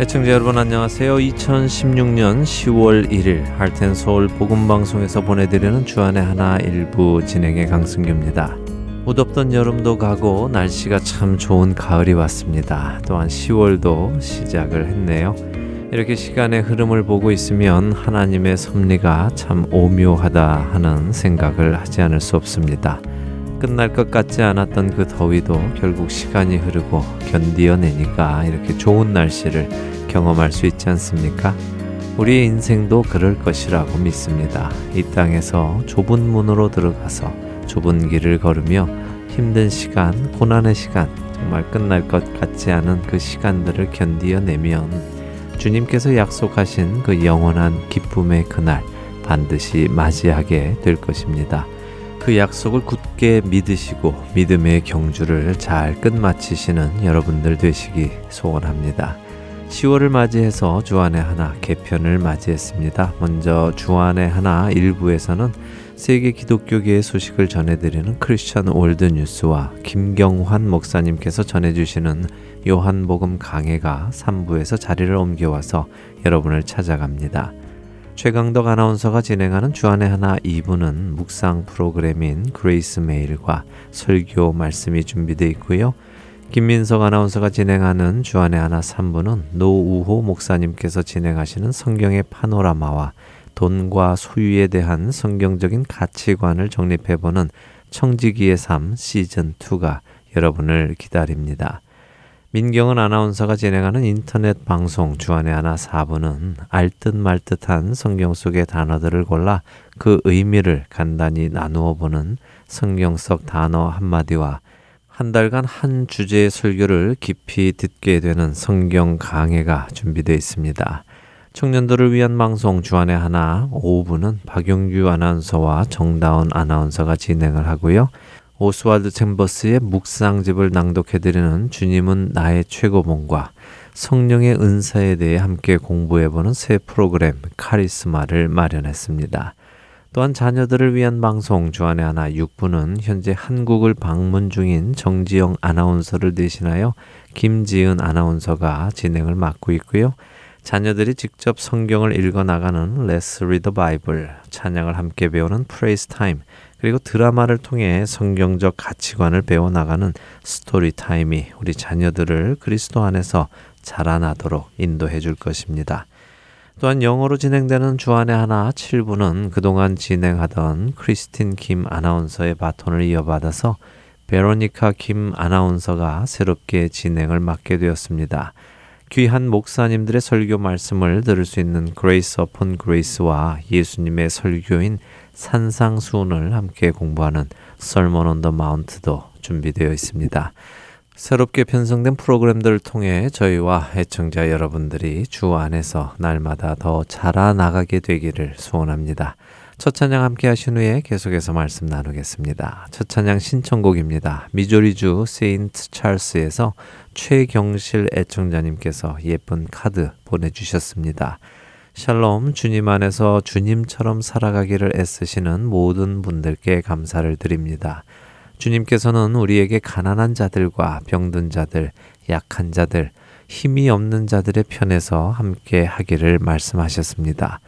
애청자 여러분 안녕하세요. 2016년 10월 1일 할텐 서울 복음 방송에서 보내드리는 주안의 하나 일부 진행의 강승규입니다. 무덥던 여름도 가고 날씨가 참 좋은 가을이 왔습니다. 또한 10월도 시작을 했네요. 이렇게 시간의 흐름을 보고 있으면 하나님의 섭리가 참 오묘하다 하는 생각을 하지 않을 수 없습니다. 끝날 것 같지 않았던 그 더위도 결국 시간이 흐르고 견디어내니까 이렇게 좋은 날씨를 경험할 수 있지 않습니까? 우리의 인생도 그럴 것이라고 믿습니다. 이 땅에서 좁은 문으로 들어가서 좁은 길을 걸으며 힘든 시간, 고난의 시간, 정말 끝날 것 같지 않은 그 시간들을 견디어내면 주님께서 약속하신 그 영원한 기쁨의 그날 반드시 맞이하게 될 것입니다. 그 약속을 굳게 믿으시고 믿음의 경주를 잘 끝마치시는 여러분들 되시기 소원합니다. 10월을 맞이해서 주안의 하나 개편을 맞이했습니다. 먼저 주안의 하나 일부에서는 세계 기독교계의 소식을 전해드리는 Christian World News와 김경환 목사님께서 전해주시는 요한복음 강해가 3부에서 자리를 옮겨와서 여러분을 찾아갑니다. 최강덕 아나운서가 진행하는 주안의 하나 2부는 묵상 프로그램인 Grace Mail과 설교 말씀이 준비되어 있고요. 김민석 아나운서가 진행하는 주안의 하나 3부는 노우호 목사님께서 진행하시는 성경의 파노라마와 돈과 소유에 대한 성경적인 가치관을 정립해보는 청지기의 삶 시즌 2가 여러분을 기다립니다. 민경은 아나운서가 진행하는 인터넷 방송 주안의 하나 4부는 알듯 말듯한 성경 속의 단어들을 골라 그 의미를 간단히 나누어 보는 성경 속 단어 한마디와 한 달간 한 주제의 설교를 깊이 듣게 되는 성경 강해가 준비되어 있습니다. 청년들을 위한 방송 주안의 하나 5부는 박용규 아나운서와 정다운 아나운서가 진행을 하고요. 오스왈드 챔버스의 묵상집을 낭독해드리는 주님은 나의 최고봉과 성령의 은사에 대해 함께 공부해보는 새 프로그램 카리스마를 마련했습니다. 또한 자녀들을 위한 방송 주안의 하나 6부는 현재 한국을 방문 중인 정지영 아나운서를 대신하여 김지은 아나운서가 진행을 맡고 있고요. 자녀들이 직접 성경을 읽어 나가는 Let's Read the Bible, 찬양을 함께 배우는 Praise Time, 그리고 드라마를 통해 성경적 가치관을 배워나가는 스토리 타임이 우리 자녀들을 그리스도 안에서 자라나도록 인도해 줄 것입니다. 또한 영어로 진행되는 주안의 하나 7부는 그동안 진행하던 크리스틴 김 아나운서의 바톤을 이어받아서 베로니카 김 아나운서가 새롭게 진행을 맡게 되었습니다. 귀한 목사님들의 설교 말씀을 들을 수 있는 Grace Upon Grace와 예수님의 설교인 산상수훈을 함께 공부하는 Sermon on the Mount도 준비되어 있습니다. 새롭게 편성된 프로그램들을 통해 저희와 애청자 여러분들이 주 안에서 날마다 더 자라나가게 되기를 소원합니다. 첫 찬양 함께 하신 후에 계속해서 말씀 나누겠습니다. 첫 찬양 신청곡입니다. 미조리주 세인트 찰스에서 최경실 애청자님께서 예쁜 카드 보내주셨습니다. 샬롬 주님 안에서 주님처럼 살아가기를 애쓰시는 모든 분들께 감사를 드립니다. 주님께서는 우리에게 가난한 자들과 병든 자들, 약한 자들, 힘이 없는 자들의 편에서 함께 하기를 말씀하셨습니다.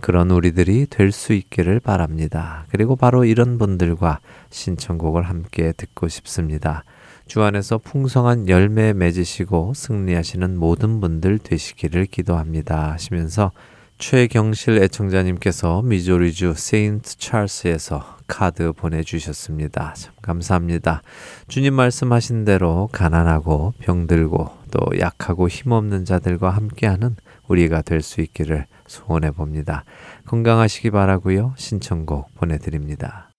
그런 우리들이 될 수 있기를 바랍니다. 그리고 바로 이런 분들과 신청곡을 함께 듣고 싶습니다. 주 안에서 풍성한 열매 맺으시고 승리하시는 모든 분들 되시기를 기도합니다. 하시면서 최경실 애청자님께서 미조리주 세인트 찰스에서 카드 보내주셨습니다. 참 감사합니다. 주님 말씀하신 대로 가난하고 병들고 또 약하고 힘없는 자들과 함께하는 우리가 될 수 있기를 소원해 봅니다. 건강하시기 바라고요. 신청곡 보내드립니다.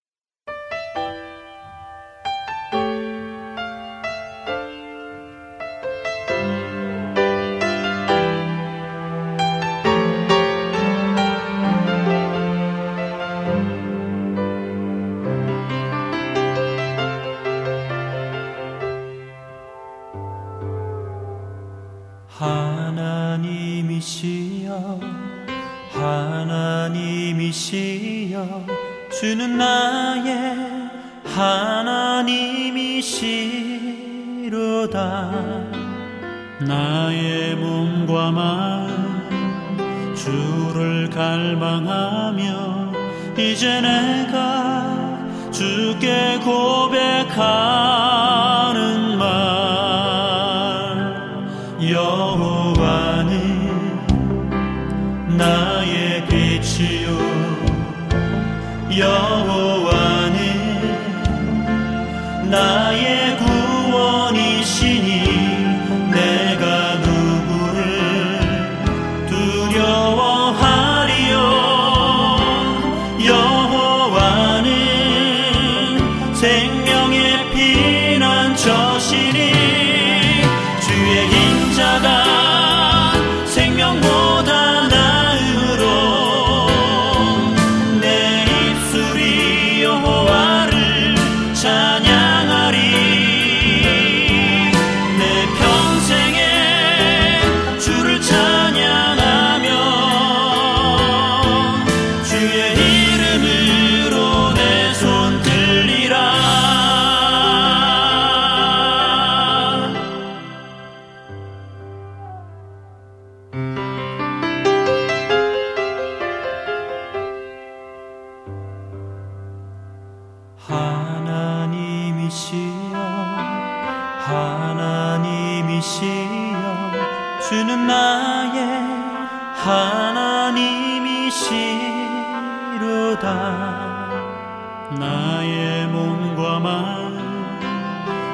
영광만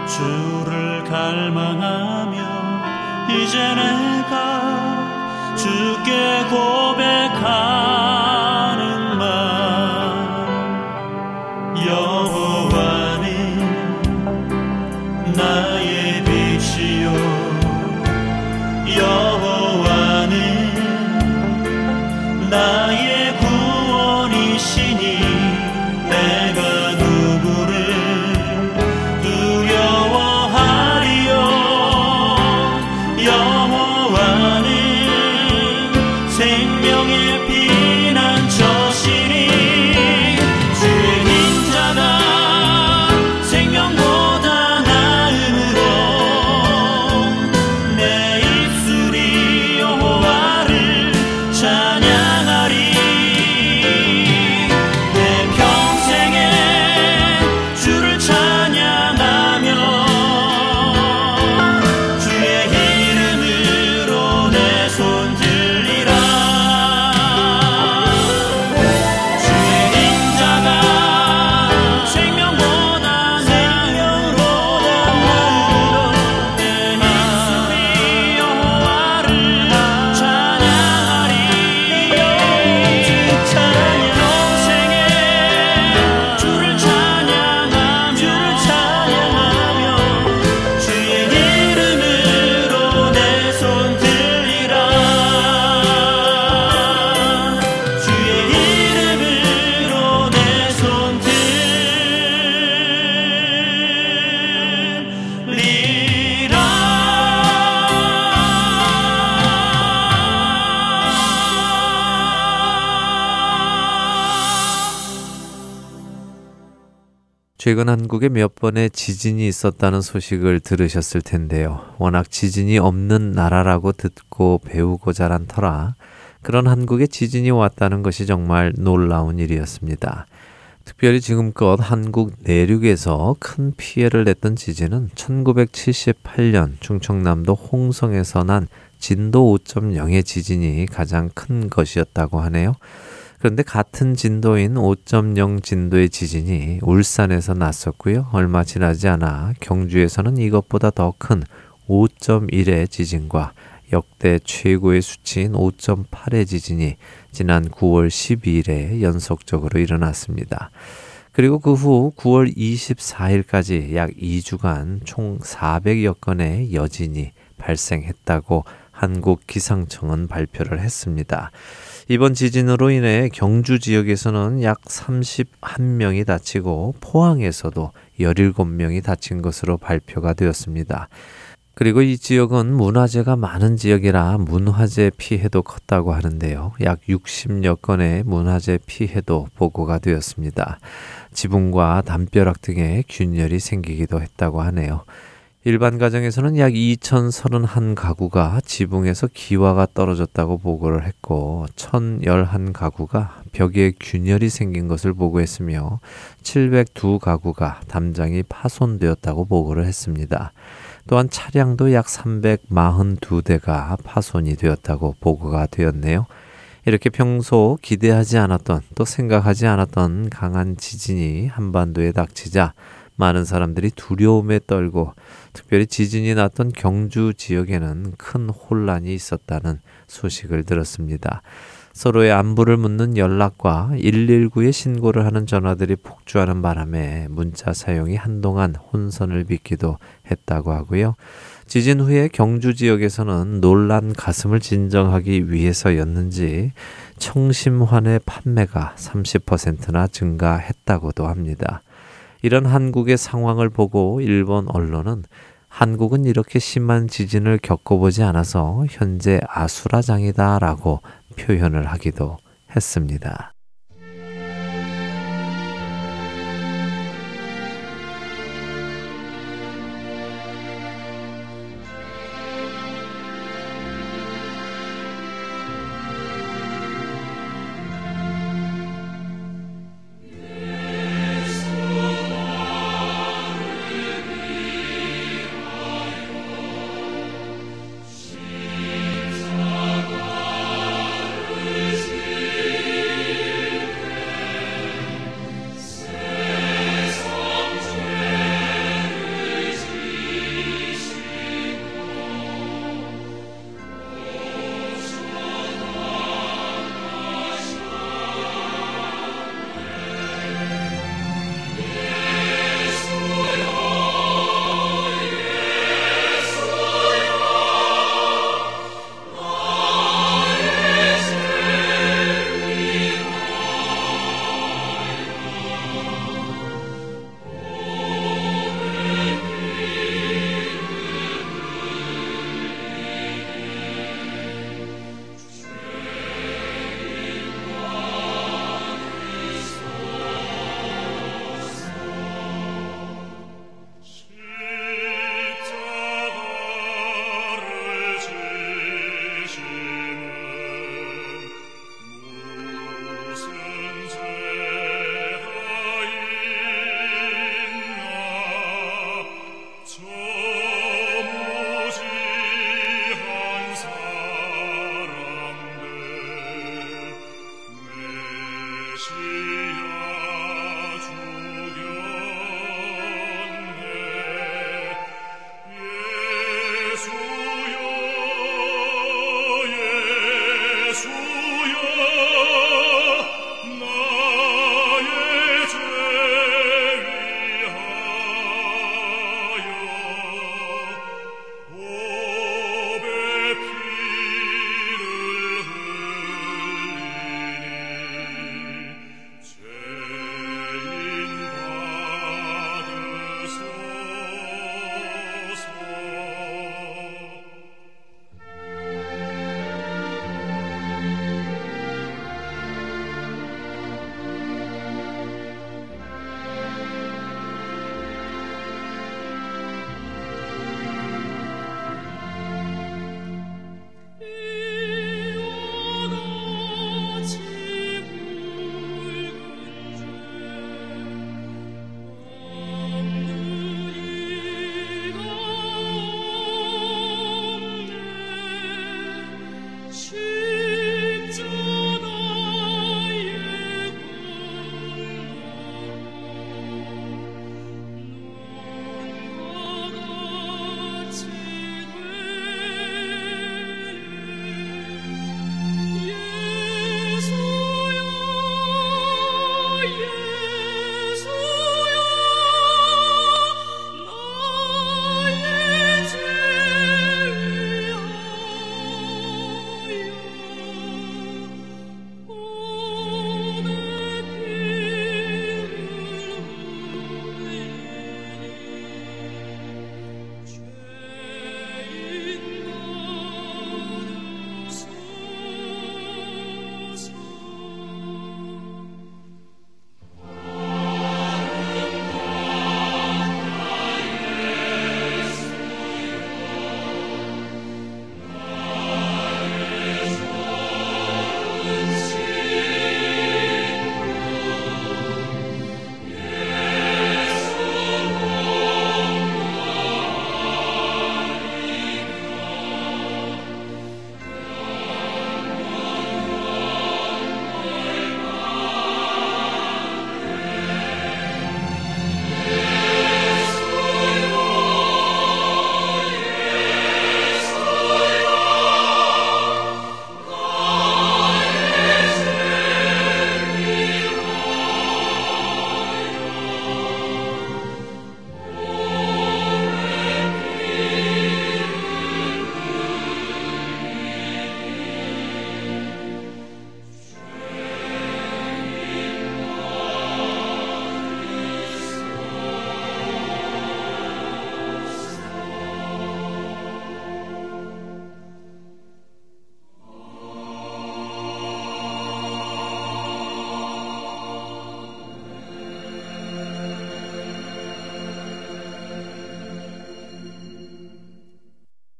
주를 갈망하며 이제 내가 주께 고 최근 한국에 몇 번의 지진이 있었다는 소식을 들으셨을 텐데요. 워낙 지진이 없는 나라라고 듣고 배우고 자란 터라 그런 한국에 지진이 왔다는 것이 정말 놀라운 일이었습니다. 특별히 지금껏 한국 내륙에서 큰 피해를 냈던 지진은 1978년 충청남도 홍성에서 난 진도 5.0의 지진이 가장 큰 것이었다고 하네요. 그런데 같은 진도인 5.0 진도의 지진이 울산에서 났었고요. 얼마 지나지 않아 경주에서는 이것보다 더 큰 5.1의 지진과 역대 최고의 수치인 5.8의 지진이 지난 9월 12일에 연속적으로 일어났습니다. 그리고 그 후 9월 24일까지 약 2주간 총 400여 건의 여진이 발생했다고 한국 기상청은 발표를 했습니다. 이번 지진으로 인해 경주 지역에서는 약 31명이 다치고 포항에서도 17명이 다친 것으로 발표가 되었습니다. 그리고 이 지역은 문화재가 많은 지역이라 문화재 피해도 컸다고 하는데요. 약 60여 건의 문화재 피해도 보고가 되었습니다. 지붕과 담벼락 등에 균열이 생기기도 했다고 하네요. 일반 가정에서는 약 2,031가구가 지붕에서 기와가 떨어졌다고 보고를 했고 1,011가구가 벽에 균열이 생긴 것을 보고했으며 702가구가 담장이 파손되었다고 보고를 했습니다. 또한 차량도 약 342대가 파손이 되었다고 보고가 되었네요. 이렇게 평소 기대하지 않았던 또 생각하지 않았던 강한 지진이 한반도에 닥치자 많은 사람들이 두려움에 떨고 특별히 지진이 났던 경주 지역에는 큰 혼란이 있었다는 소식을 들었습니다. 서로의 안부를 묻는 연락과 119에 신고를 하는 전화들이 폭주하는 바람에 문자 사용이 한동안 혼선을 빚기도 했다고 하고요. 지진 후에 경주 지역에서는 놀란 가슴을 진정하기 위해서였는지 청심환의 판매가 30%나 증가했다고도 합니다. 이런 한국의 상황을 보고 일본 언론은 한국은 이렇게 심한 지진을 겪어보지 않아서 현재 아수라장이다라고 표현을 하기도 했습니다.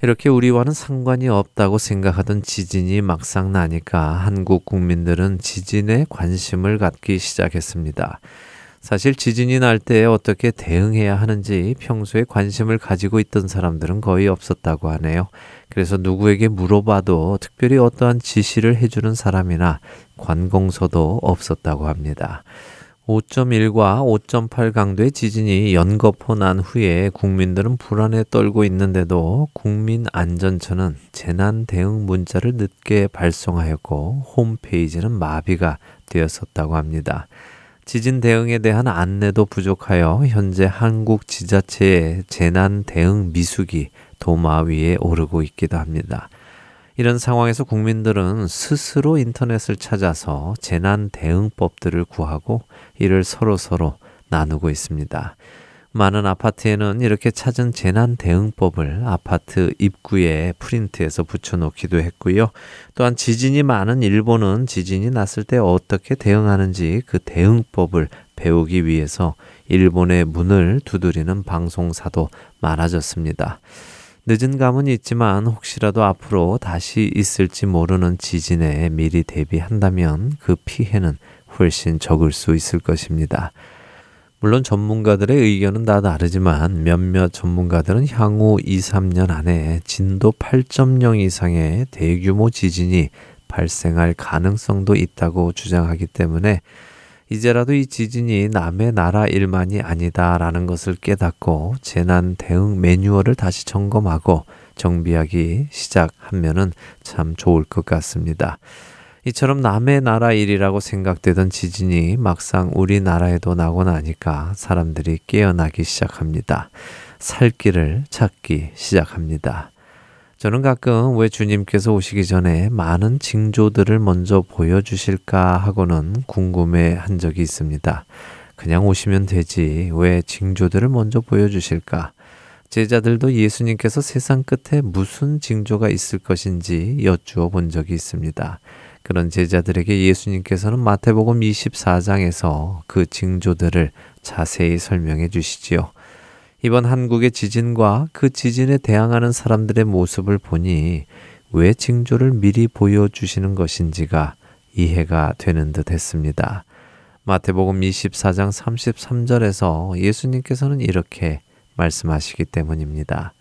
이렇게 우리와는 상관이 없다고 생각하던 지진이 막상 나니까 한국 국민들은 지진에 관심을 갖기 시작했습니다. 사실 지진이 날 때 어떻게 대응해야 하는지 평소에 관심을 가지고 있던 사람들은 거의 없었다고 하네요. 그래서 누구에게 물어봐도 특별히 어떠한 지시를 해주는 사람이나 관공서도 없었다고 합니다. 5.1과 5.8 강도의 지진이 연거푸 난 후에 국민들은 불안에 떨고 있는데도 국민안전처는 재난 대응 문자를 늦게 발송하였고 홈페이지는 마비가 되었었다고 합니다. 지진 대응에 대한 안내도 부족하여 현재 한국 지자체의 재난 대응 미숙이 도마 위에 오르고 있기도 합니다. 이런 상황에서 국민들은 스스로 인터넷을 찾아서 재난 대응법들을 구하고 이를 서로 서로 나누고 있습니다. 많은 아파트에는 이렇게 찾은 재난 대응법을 아파트 입구에 프린트해서 붙여놓기도 했고요. 또한 지진이 많은 일본은 지진이 났을 때 어떻게 대응하는지 그 대응법을 배우기 위해서 일본의 문을 두드리는 방송사도 많아졌습니다. 늦은 감은 있지만 혹시라도 앞으로 다시 있을지 모르는 지진에 미리 대비한다면 그 피해는 훨씬 적을 수 있을 것입니다. 물론 전문가들의 의견은 다 다르지만 몇몇 전문가들은 향후 2, 3년 안에 진도 8.0 이상의 대규모 지진이 발생할 가능성도 있다고 주장하기 때문에 이제라도 이 지진이 남의 나라 일만이 아니다라는 것을 깨닫고 재난 대응 매뉴얼을 다시 점검하고 정비하기 시작하면은 참 좋을 것 같습니다. 이처럼 남의 나라 일이라고 생각되던 지진이 막상 우리나라에도 나고 나니까 사람들이 깨어나기 시작합니다. 살 길을 찾기 시작합니다. 저는 가끔 왜 주님께서 오시기 전에 많은 징조들을 먼저 보여주실까 하고는 궁금해 한 적이 있습니다. 그냥 오시면 되지. 왜 징조들을 먼저 보여주실까? 제자들도 예수님께서 세상 끝에 무슨 징조가 있을 것인지 여쭈어 본 적이 있습니다. 그런 제자들에게 예수님께서는 마태복음 24장에서 그 징조들을 자세히 설명해 주시지요. 이번 한국의 지진과 그 지진에 대항하는 사람들의 모습을 보니 왜 징조를 미리 보여주시는 것인지가 이해가 되는 듯 했습니다. 마태복음 24장 33절에서 예수님께서는 이렇게 말씀하시기 때문입니다.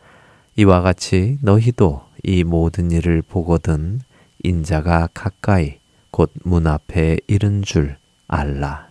이와 같이 너희도 이 모든 일을 보거든 인자가 가까이 곧 문 앞에 이른 줄 알라.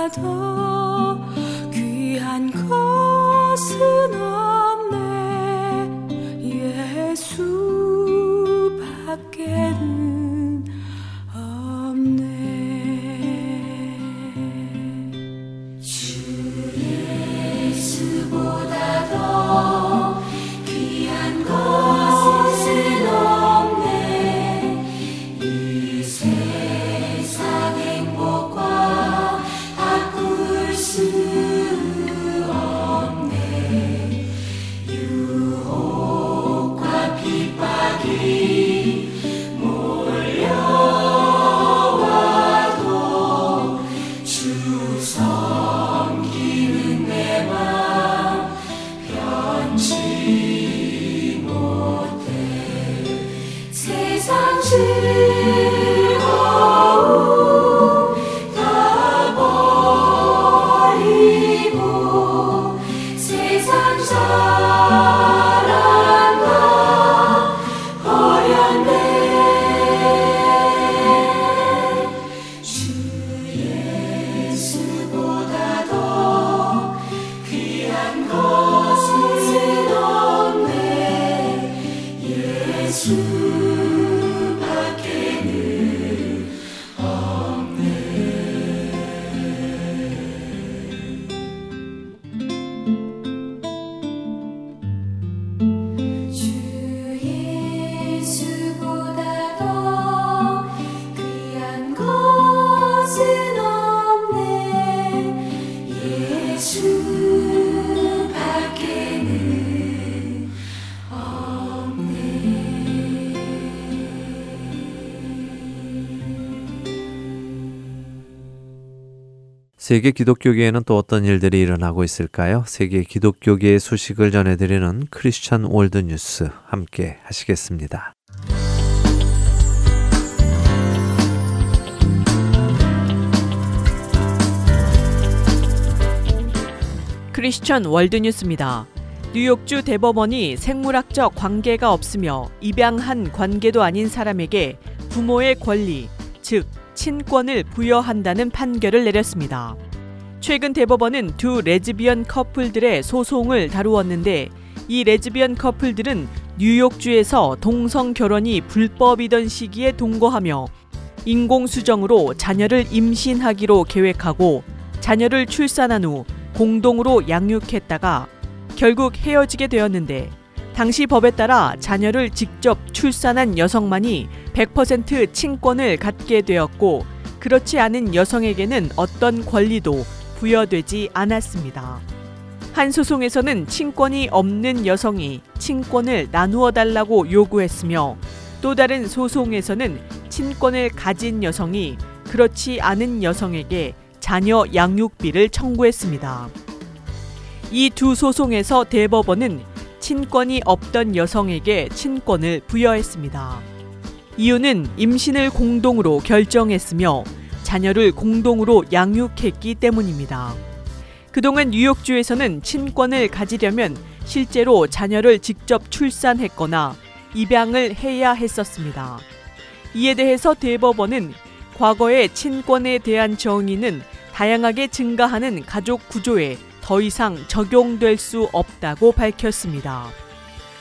adore. 세계 기독교계에는 또 어떤 일들이 일어나고 있을까요? 세계 기독교계의 소식을 전해드리는 Christian World News 함께 하시겠습니다. Christian World News입니다. 뉴욕주 대법원이 생물학적 관계가 없으며 입양한 관계도 아닌 사람에게 부모의 권리, 즉 친권을 부여한다는 판결을 내렸습니다. 최근 대법원은 두 레즈비언 커플들의 소송을 다루었는데 이 레즈비언 커플들은 뉴욕주에서 동성 결혼이 불법이던 시기에 동거하며 인공수정으로 자녀를 임신하기로 계획하고 자녀를 출산한 후 공동으로 양육했다가 결국 헤어지게 되었는데 당시 법에 따라 자녀를 직접 출산한 여성만이 100% 친권을 갖게 되었고 그렇지 않은 여성에게는 어떤 권리도 부여되지 않았습니다. 한 소송에서는 친권이 없는 여성이 친권을 나누어 달라고 요구했으며 또 다른 소송에서는 친권을 가진 여성이 그렇지 않은 여성에게 자녀 양육비를 청구했습니다. 이 두 소송에서 대법원은 친권이 없던 여성에게 친권을 부여했습니다. 이유는 임신을 공동으로 결정했으며 자녀를 공동으로 양육했기 때문입니다. 그동안 뉴욕주에서는 친권을 가지려면 실제로 자녀를 직접 출산했거나 입양을 해야 했었습니다. 이에 대해서 대법원은 과거의 친권에 대한 정의는 다양하게 증가하는 가족 구조에 더 이상 적용될 수 없다고 밝혔습니다.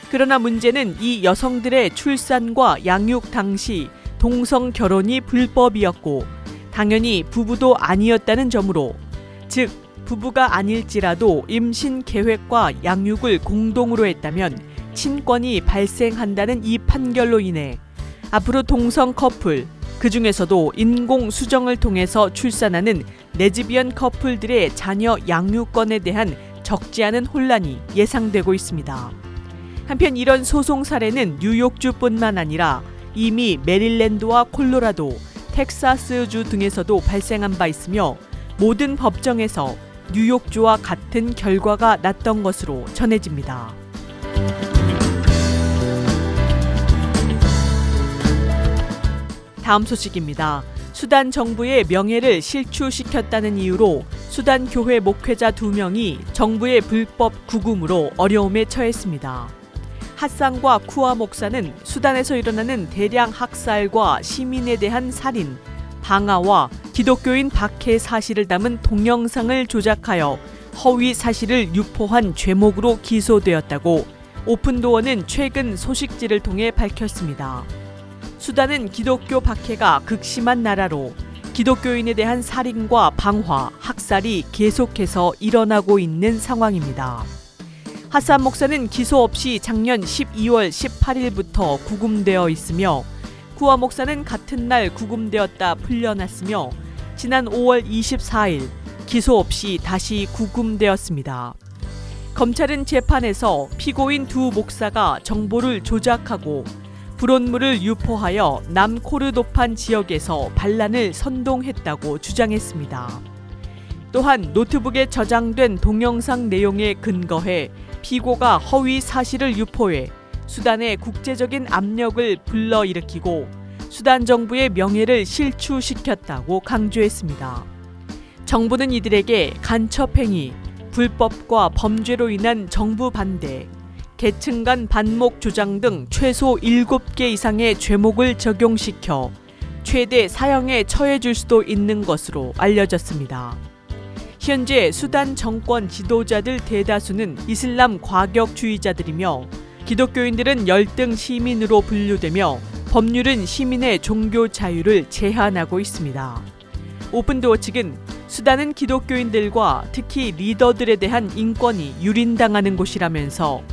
그러나 문제는 이 여성들의 출산과 양육 당시 동성 결혼이 불법이었고 당연히 부부도 아니었다는 점으로 즉 부부가 아닐지라도 임신 계획과 양육을 공동으로 했다면 친권이 발생한다는 이 판결로 인해 앞으로 동성 커플 그 중에서도 인공 수정을 통해서 출산하는 레즈비언 커플들의 자녀 양육권에 대한 적지 않은 혼란이 예상되고 있습니다. 한편 이런 소송 사례는 뉴욕주뿐만 아니라 이미 메릴랜드와 콜로라도, 텍사스주 등에서도 발생한 바 있으며 모든 법정에서 뉴욕주와 같은 결과가 났던 것으로 전해집니다. 다음 소식입니다. 수단 정부의 명예를 실추시켰다는 이유로 수단 교회 목회자 두 명이 정부의 불법 구금으로 어려움에 처했습니다. 핫상과 쿠아 목사는 수단에서 일어나는 대량 학살과 시민에 대한 살인, 방화와 기독교인 박해 사실을 담은 동영상을 조작하여 허위 사실을 유포한 죄목으로 기소되었다고 오픈도어는 최근 소식지를 통해 밝혔습니다. 수단은 기독교 박해가 극심한 나라로 기독교인에 대한 살인과 방화, 학살이 계속해서 일어나고 있는 상황입니다. 하산 목사는 기소 없이 작년 12월 18일부터 구금되어 있으며 구화 목사는 같은 날 구금되었다 풀려났으며 지난 5월 24일 기소 없이 다시 구금되었습니다. 검찰은 재판에서 피고인 두 목사가 정보를 조작하고 불온물을 유포하여 남코르도판 지역에서 반란을 선동했다고 주장했습니다. 또한 노트북에 저장된 동영상 내용에 근거해 피고가 허위 사실을 유포해 수단의 국제적인 압력을 불러일으키고 수단 정부의 명예를 실추시켰다고 강조했습니다. 정부는 이들에게 간첩행위, 불법과 범죄로 인한 정부 반대, 계층 간 반목 조장 등 최소 7개 이상의 죄목을 적용시켜 최대 사형에 처해 줄 수도 있는 것으로 알려졌습니다. 현재 수단 정권 지도자들 대다수는 이슬람 과격주의자들이며 기독교인들은 열등 시민으로 분류되며 법률은 시민의 종교 자유를 제한하고 있습니다. 오픈도어 측은 수단은 기독교인들과 특히 리더들에 대한 인권이 유린당하는 곳이라면서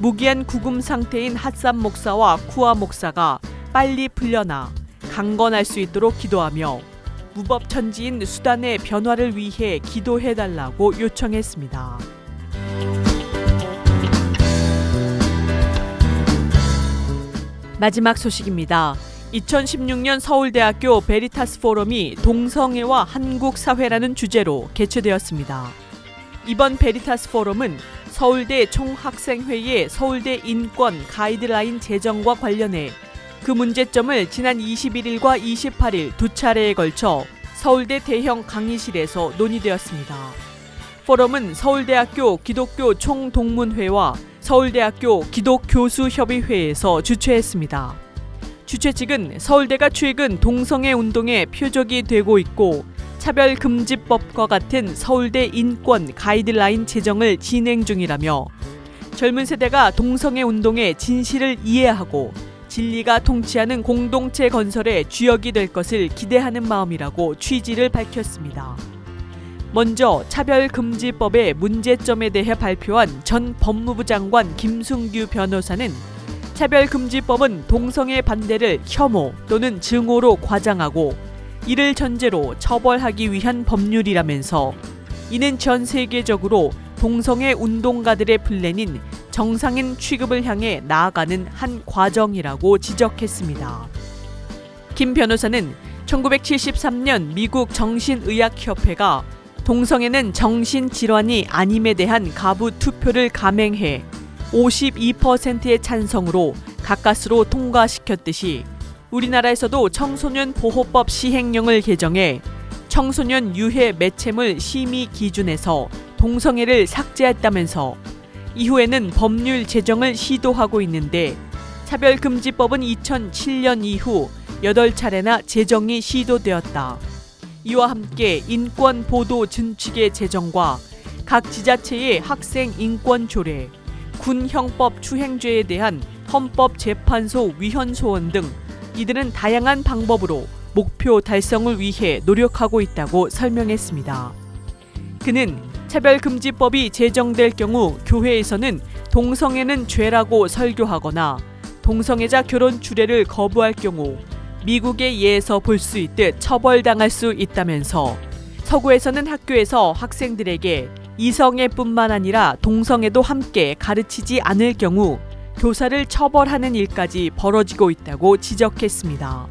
무기한 구금 상태인 핫삼 목사와 쿠아 목사가 빨리 풀려나 강건할 수 있도록 기도하며 무법 천지인 수단의 변화를 위해 기도해달라고 요청했습니다. 마지막 소식입니다. 2016년 서울대학교 베리타스 포럼이 동성애와 한국 사회라는 주제로 개최되었습니다. 이번 베리타스 포럼은 서울대 총학생회의 서울대 인권 가이드라인 제정과 관련해 그 문제점을 지난 21일과 28일 두 차례에 걸쳐 서울대 대형 강의실에서 논의되었습니다. 포럼은 서울대학교 기독교 총동문회와 서울대학교 기독교수협의회에서 주최했습니다. 주최 측은 서울대가 최근 동성애 운동의 표적이 되고 있고 차별금지법과 같은 서울대 인권 가이드라인 제정을 진행 중이라며 젊은 세대가 동성애 운동의 진실을 이해하고 진리가 통치하는 공동체 건설의 주역이 될 것을 기대하는 마음이라고 취지를 밝혔습니다. 먼저 차별금지법의 문제점에 대해 발표한 전 법무부 장관 김승규 변호사는 차별금지법은 동성애 반대를 혐오 또는 증오로 과장하고 이를 전제로 처벌하기 위한 법률이라면서 이는 전 세계적으로 동성애 운동가들의 플랜인 정상인 취급을 향해 나아가는 한 과정이라고 지적했습니다. 김 변호사는 1973년 미국 정신의학협회가 동성애는 정신질환이 아님에 대한 가부 투표를 감행해 52%의 찬성으로 가까스로 통과시켰듯이 우리나라에서도 청소년 보호법 시행령을 개정해 청소년 유해 매체물 심의 기준에서 동성애를 삭제했다면서 이후에는 법률 제정을 시도하고 있는데 차별금지법은 2007년 이후 8차례나 제정이 시도되었다. 이와 함께 인권 보도 준칙의 제정과 각 지자체의 학생 인권 조례, 군 형법 추행죄에 대한 헌법재판소 위헌 소원 등 이들은 다양한 방법으로 목표 달성을 위해 노력하고 있다고 설명했습니다. 그는 차별금지법이 제정될 경우 교회에서는 동성애는 죄라고 설교하거나 동성애자 결혼 주례를 거부할 경우 미국의 예에서 볼 수 있듯 처벌당할 수 있다면서 서구에서는 학교에서 학생들에게 이성애뿐만 아니라 동성애도 함께 가르치지 않을 경우 교사를 처벌하는 일까지 벌어지고 있다고 지적했습니다.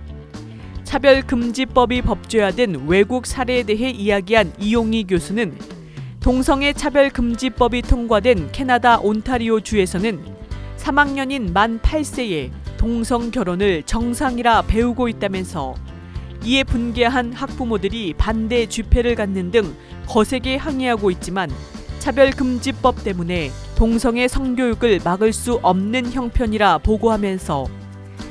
차별금지법이 법제화된 외국 사례에 대해 이야기한 이용희 교수는 동성애 차별금지법이 통과된 캐나다 온타리오 주에서는 3학년인 만 8세에 동성 결혼을 정상이라 배우고 있다면서 이에 분개한 학부모들이 반대 집회를 갖는 등 거세게 항의하고 있지만 차별금지법 때문에 동성애 성교육을 막을 수 없는 형편이라 보고하면서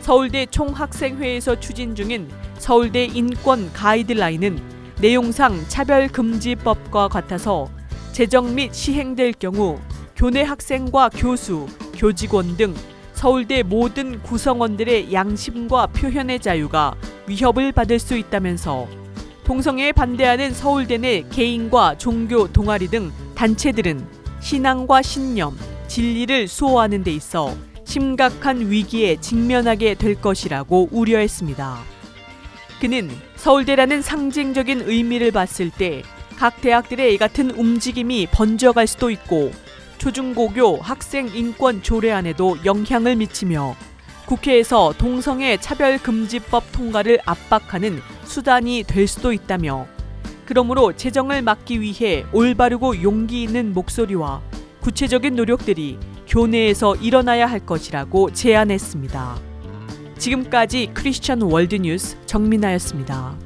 서울대 총학생회에서 추진 중인 서울대 인권 가이드라인은 내용상 차별금지법과 같아서 제정 및 시행될 경우 교내 학생과 교수, 교직원 등 서울대 모든 구성원들의 양심과 표현의 자유가 위협을 받을 수 있다면서 동성애에 반대하는 서울대 내 개인과 종교 동아리 등 단체들은 신앙과 신념, 진리를 수호하는 데 있어 심각한 위기에 직면하게 될 것이라고 우려했습니다. 그는 서울대라는 상징적인 의미를 봤을 때 각 대학들의 이 같은 움직임이 번져갈 수도 있고 초중고교 학생 인권 조례안에도 영향을 미치며 국회에서 동성애 차별 금지법 통과를 압박하는 수단이 될 수도 있다며 그러므로 재정을 막기 위해 올바르고 용기 있는 목소리와 구체적인 노력들이 교내에서 일어나야 할 것이라고 제안했습니다. 지금까지 크리스천 월드뉴스 정민아였습니다.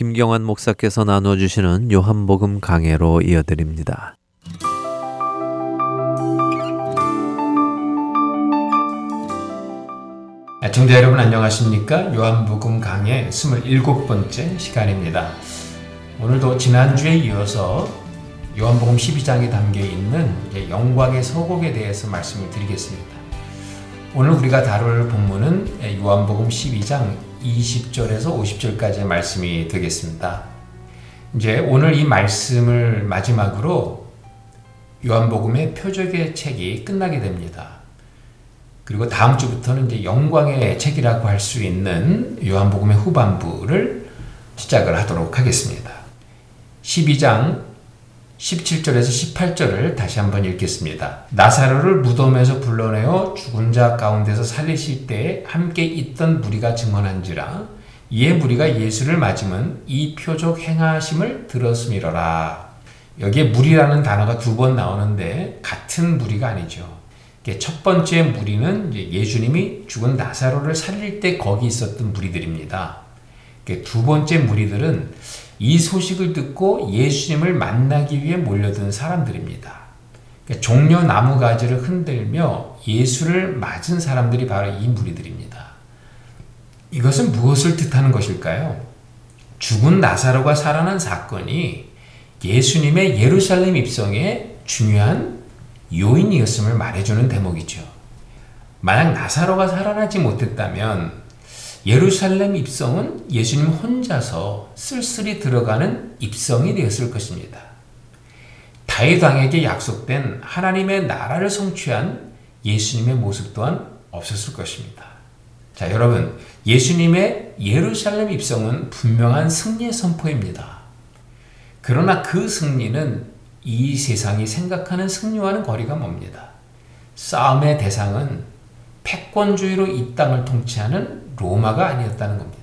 김경환 목사께서 나눠주시는 요한복음 강해로 이어드립니다. 애청자 여러분 안녕하십니까? 요한복음 강의 27번째 시간입니다. 오늘도 지난주에 이어서 요한복음 12장에 담겨 있는 영광의 서곡에 대해서 말씀을 드리겠습니다. 오늘 우리가 다룰 본문은 요한복음 12장 20절에서 50절까지의 말씀이 되겠습니다. 이제 오늘 이 말씀을 마지막으로 요한복음의 표적의 책이 끝나게 됩니다. 그리고 다음 주부터는 이제 영광의 책이라고 할 수 있는 요한복음의 후반부를 시작을 하도록 하겠습니다. 12장 17절에서 18절을 다시 한번 읽겠습니다. 나사로를 무덤에서 불러내어 죽은 자 가운데서 살리실 때에 함께 있던 무리가 증언한지라 이에 무리가 예수를 맞으면 이 표적 행하심을 들었음이로라. 여기에 무리라는 단어가 두 번 나오는데 같은 무리가 아니죠. 첫 번째 무리는 예수님이 죽은 나사로를 살릴 때 거기 있었던 무리들입니다. 두 번째 무리들은 이 소식을 듣고 예수님을 만나기 위해 몰려든 사람들입니다. 종려 나무 가지를 흔들며 예수를 맞은 사람들이 바로 이 무리들입니다. 이것은 무엇을 뜻하는 것일까요? 죽은 나사로가 살아난 사건이 예수님의 예루살렘 입성에 중요한 요인이었음을 말해주는 대목이죠. 만약 나사로가 살아나지 못했다면 예루살렘 입성은 예수님 혼자서 쓸쓸히 들어가는 입성이 되었을 것입니다. 다윗 왕에게 약속된 하나님의 나라를 성취한 예수님의 모습 또한 없었을 것입니다. 자, 여러분, 예수님의 예루살렘 입성은 분명한 승리의 선포입니다. 그러나 그 승리는 이 세상이 생각하는 승리와는 거리가 멉니다. 싸움의 대상은 패권주의로 이 땅을 통치하는 로마가 아니었다는 겁니다.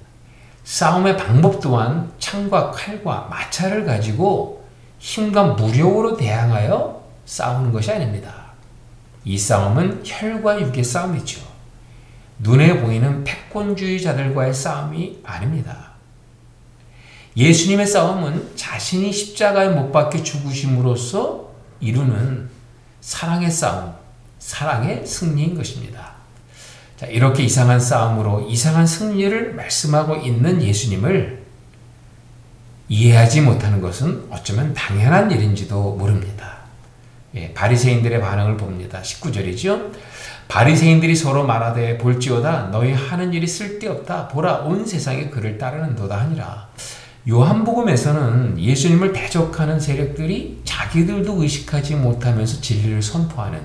싸움의 방법 또한 창과 칼과 마차를 가지고 힘과 무력으로 대항하여 싸우는 것이 아닙니다. 이 싸움은 혈과 육의 싸움이죠. 눈에 보이는 패권주의자들과의 싸움이 아닙니다. 예수님의 싸움은 자신이 십자가에 못 박혀 죽으심으로써 이루는 사랑의 싸움, 사랑의 승리인 것입니다. 자, 이렇게 이상한 싸움으로 이상한 승리를 말씀하고 있는 예수님을 이해하지 못하는 것은 어쩌면 당연한 일인지도 모릅니다. 예, 바리새인들의 반응을 봅니다. 19절이죠. 바리새인들이 서로 말하되 볼지어다 너희 하는 일이 쓸데없다 보라 온 세상에 그를 따르는도다 하니라. 요한복음에서는 예수님을 대적하는 세력들이 자기들도 의식하지 못하면서 진리를 선포하는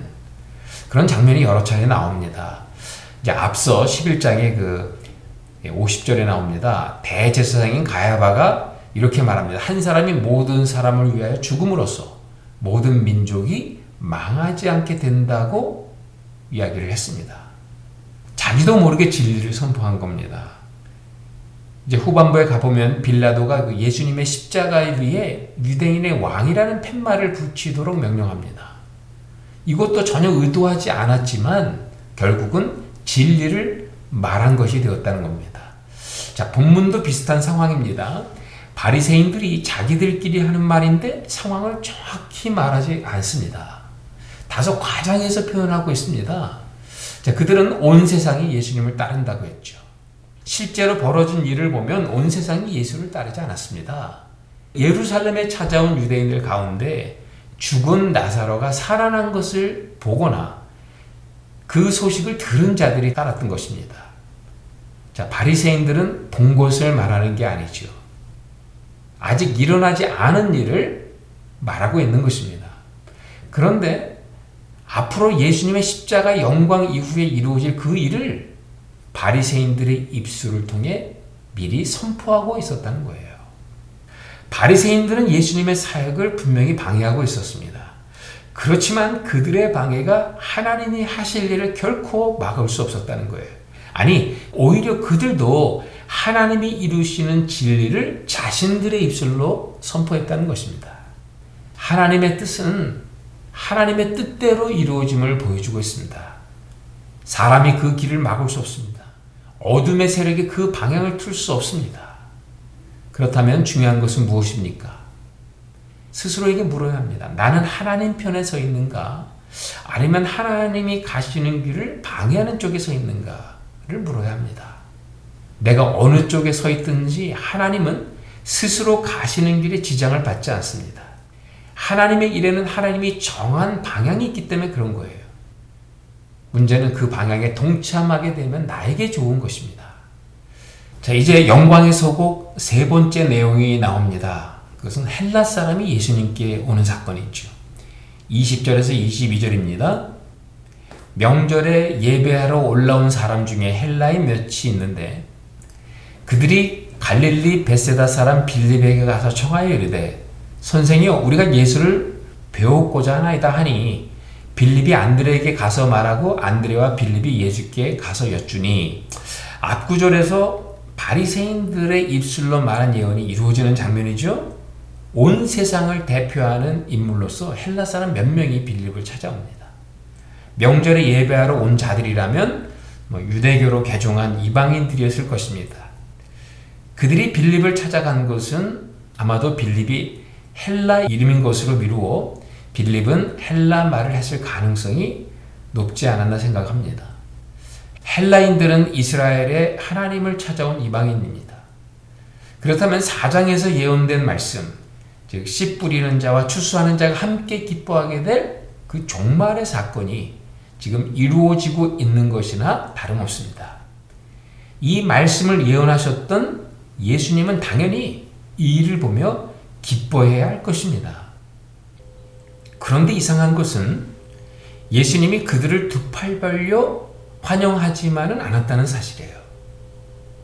그런 장면이 여러 차례 나옵니다. 이제 앞서 11장에 그 50절에 나옵니다. 대제사장인 가야바가 이렇게 말합니다. 한 사람이 모든 사람을 위하여 죽음으로써 모든 민족이 망하지 않게 된다고 이야기를 했습니다. 자기도 모르게 진리를 선포한 겁니다. 이제 후반부에 가보면 빌라도가 그 예수님의 십자가에 위해 유대인의 왕이라는 팻말을 붙이도록 명령합니다. 이것도 전혀 의도하지 않았지만 결국은 진리를 말한 것이 되었다는 겁니다. 자, 본문도 비슷한 상황입니다. 바리새인들이 자기들끼리 하는 말인데 상황을 정확히 말하지 않습니다. 다소 과장해서 표현하고 있습니다. 자, 그들은 온 세상이 예수님을 따른다고 했죠. 실제로 벌어진 일을 보면 온 세상이 예수를 따르지 않았습니다. 예루살렘에 찾아온 유대인들 가운데 죽은 나사로가 살아난 것을 보거나 그 소식을 들은 자들이 따랐던 것입니다. 자, 바리새인들은 본 것을 말하는 게 아니죠. 아직 일어나지 않은 일을 말하고 있는 것입니다. 그런데 앞으로 예수님의 십자가 영광 이후에 이루어질 그 일을 바리새인들의 입술을 통해 미리 선포하고 있었다는 거예요. 바리새인들은 예수님의 사역을 분명히 방해하고 있었습니다. 그렇지만 그들의 방해가 하나님이 하실 일을 결코 막을 수 없었다는 거예요. 아니, 오히려 그들도 하나님이 이루시는 진리를 자신들의 입술로 선포했다는 것입니다. 하나님의 뜻은 하나님의 뜻대로 이루어짐을 보여주고 있습니다. 사람이 그 길을 막을 수 없습니다. 어둠의 세력이 그 방향을 틀 수 없습니다. 그렇다면 중요한 것은 무엇입니까? 스스로에게 물어야 합니다. 나는 하나님 편에 서 있는가? 아니면 하나님이 가시는 길을 방해하는 쪽에 서 있는가를 물어야 합니다. 내가 어느 쪽에 서 있든지 하나님은 스스로 가시는 길에 지장을 받지 않습니다. 하나님의 일에는 하나님이 정한 방향이 있기 때문에 그런 거예요. 문제는 그 방향에 동참하게 되면 나에게 좋은 것입니다. 자, 이제 영광의 서곡 세 번째 내용이 나옵니다. 그것은 헬라 사람이 예수님께 오는 사건이죠. 20절에서 22절입니다. 명절에 예배하러 올라온 사람 중에 헬라인 몇이 있는데 그들이 갈릴리 베세다 사람 빌립에게 가서 청하여 이르되 선생이여 우리가 예수를 배웠고자 하나이다 하니 빌립이 안드레에게 가서 말하고 안드레와 빌립이 예수께 가서 여쭈니 앞구절에서 바리새인들의 입술로 말한 예언이 이루어지는 장면이죠. 온 세상을 대표하는 인물로서 헬라 사람 몇 명이 빌립을 찾아옵니다. 명절에 예배하러 온 자들이라면 뭐 유대교로 개종한 이방인들이었을 것입니다. 그들이 빌립을 찾아간 것은 아마도 빌립이 헬라 이름인 것으로 미루어 빌립은 헬라 말을 했을 가능성이 높지 않았나 생각합니다. 헬라인들은 이스라엘의 하나님을 찾아온 이방인입니다. 그렇다면 4장에서 예언된 말씀, 즉, 씨 뿌리는 자와 추수하는 자가 함께 기뻐하게 될 그 종말의 사건이 지금 이루어지고 있는 것이나 다름없습니다. 이 말씀을 예언하셨던 예수님은 당연히 이 일을 보며 기뻐해야 할 것입니다. 그런데 이상한 것은 예수님이 그들을 두 팔 벌려 환영하지만은 않았다는 사실이에요.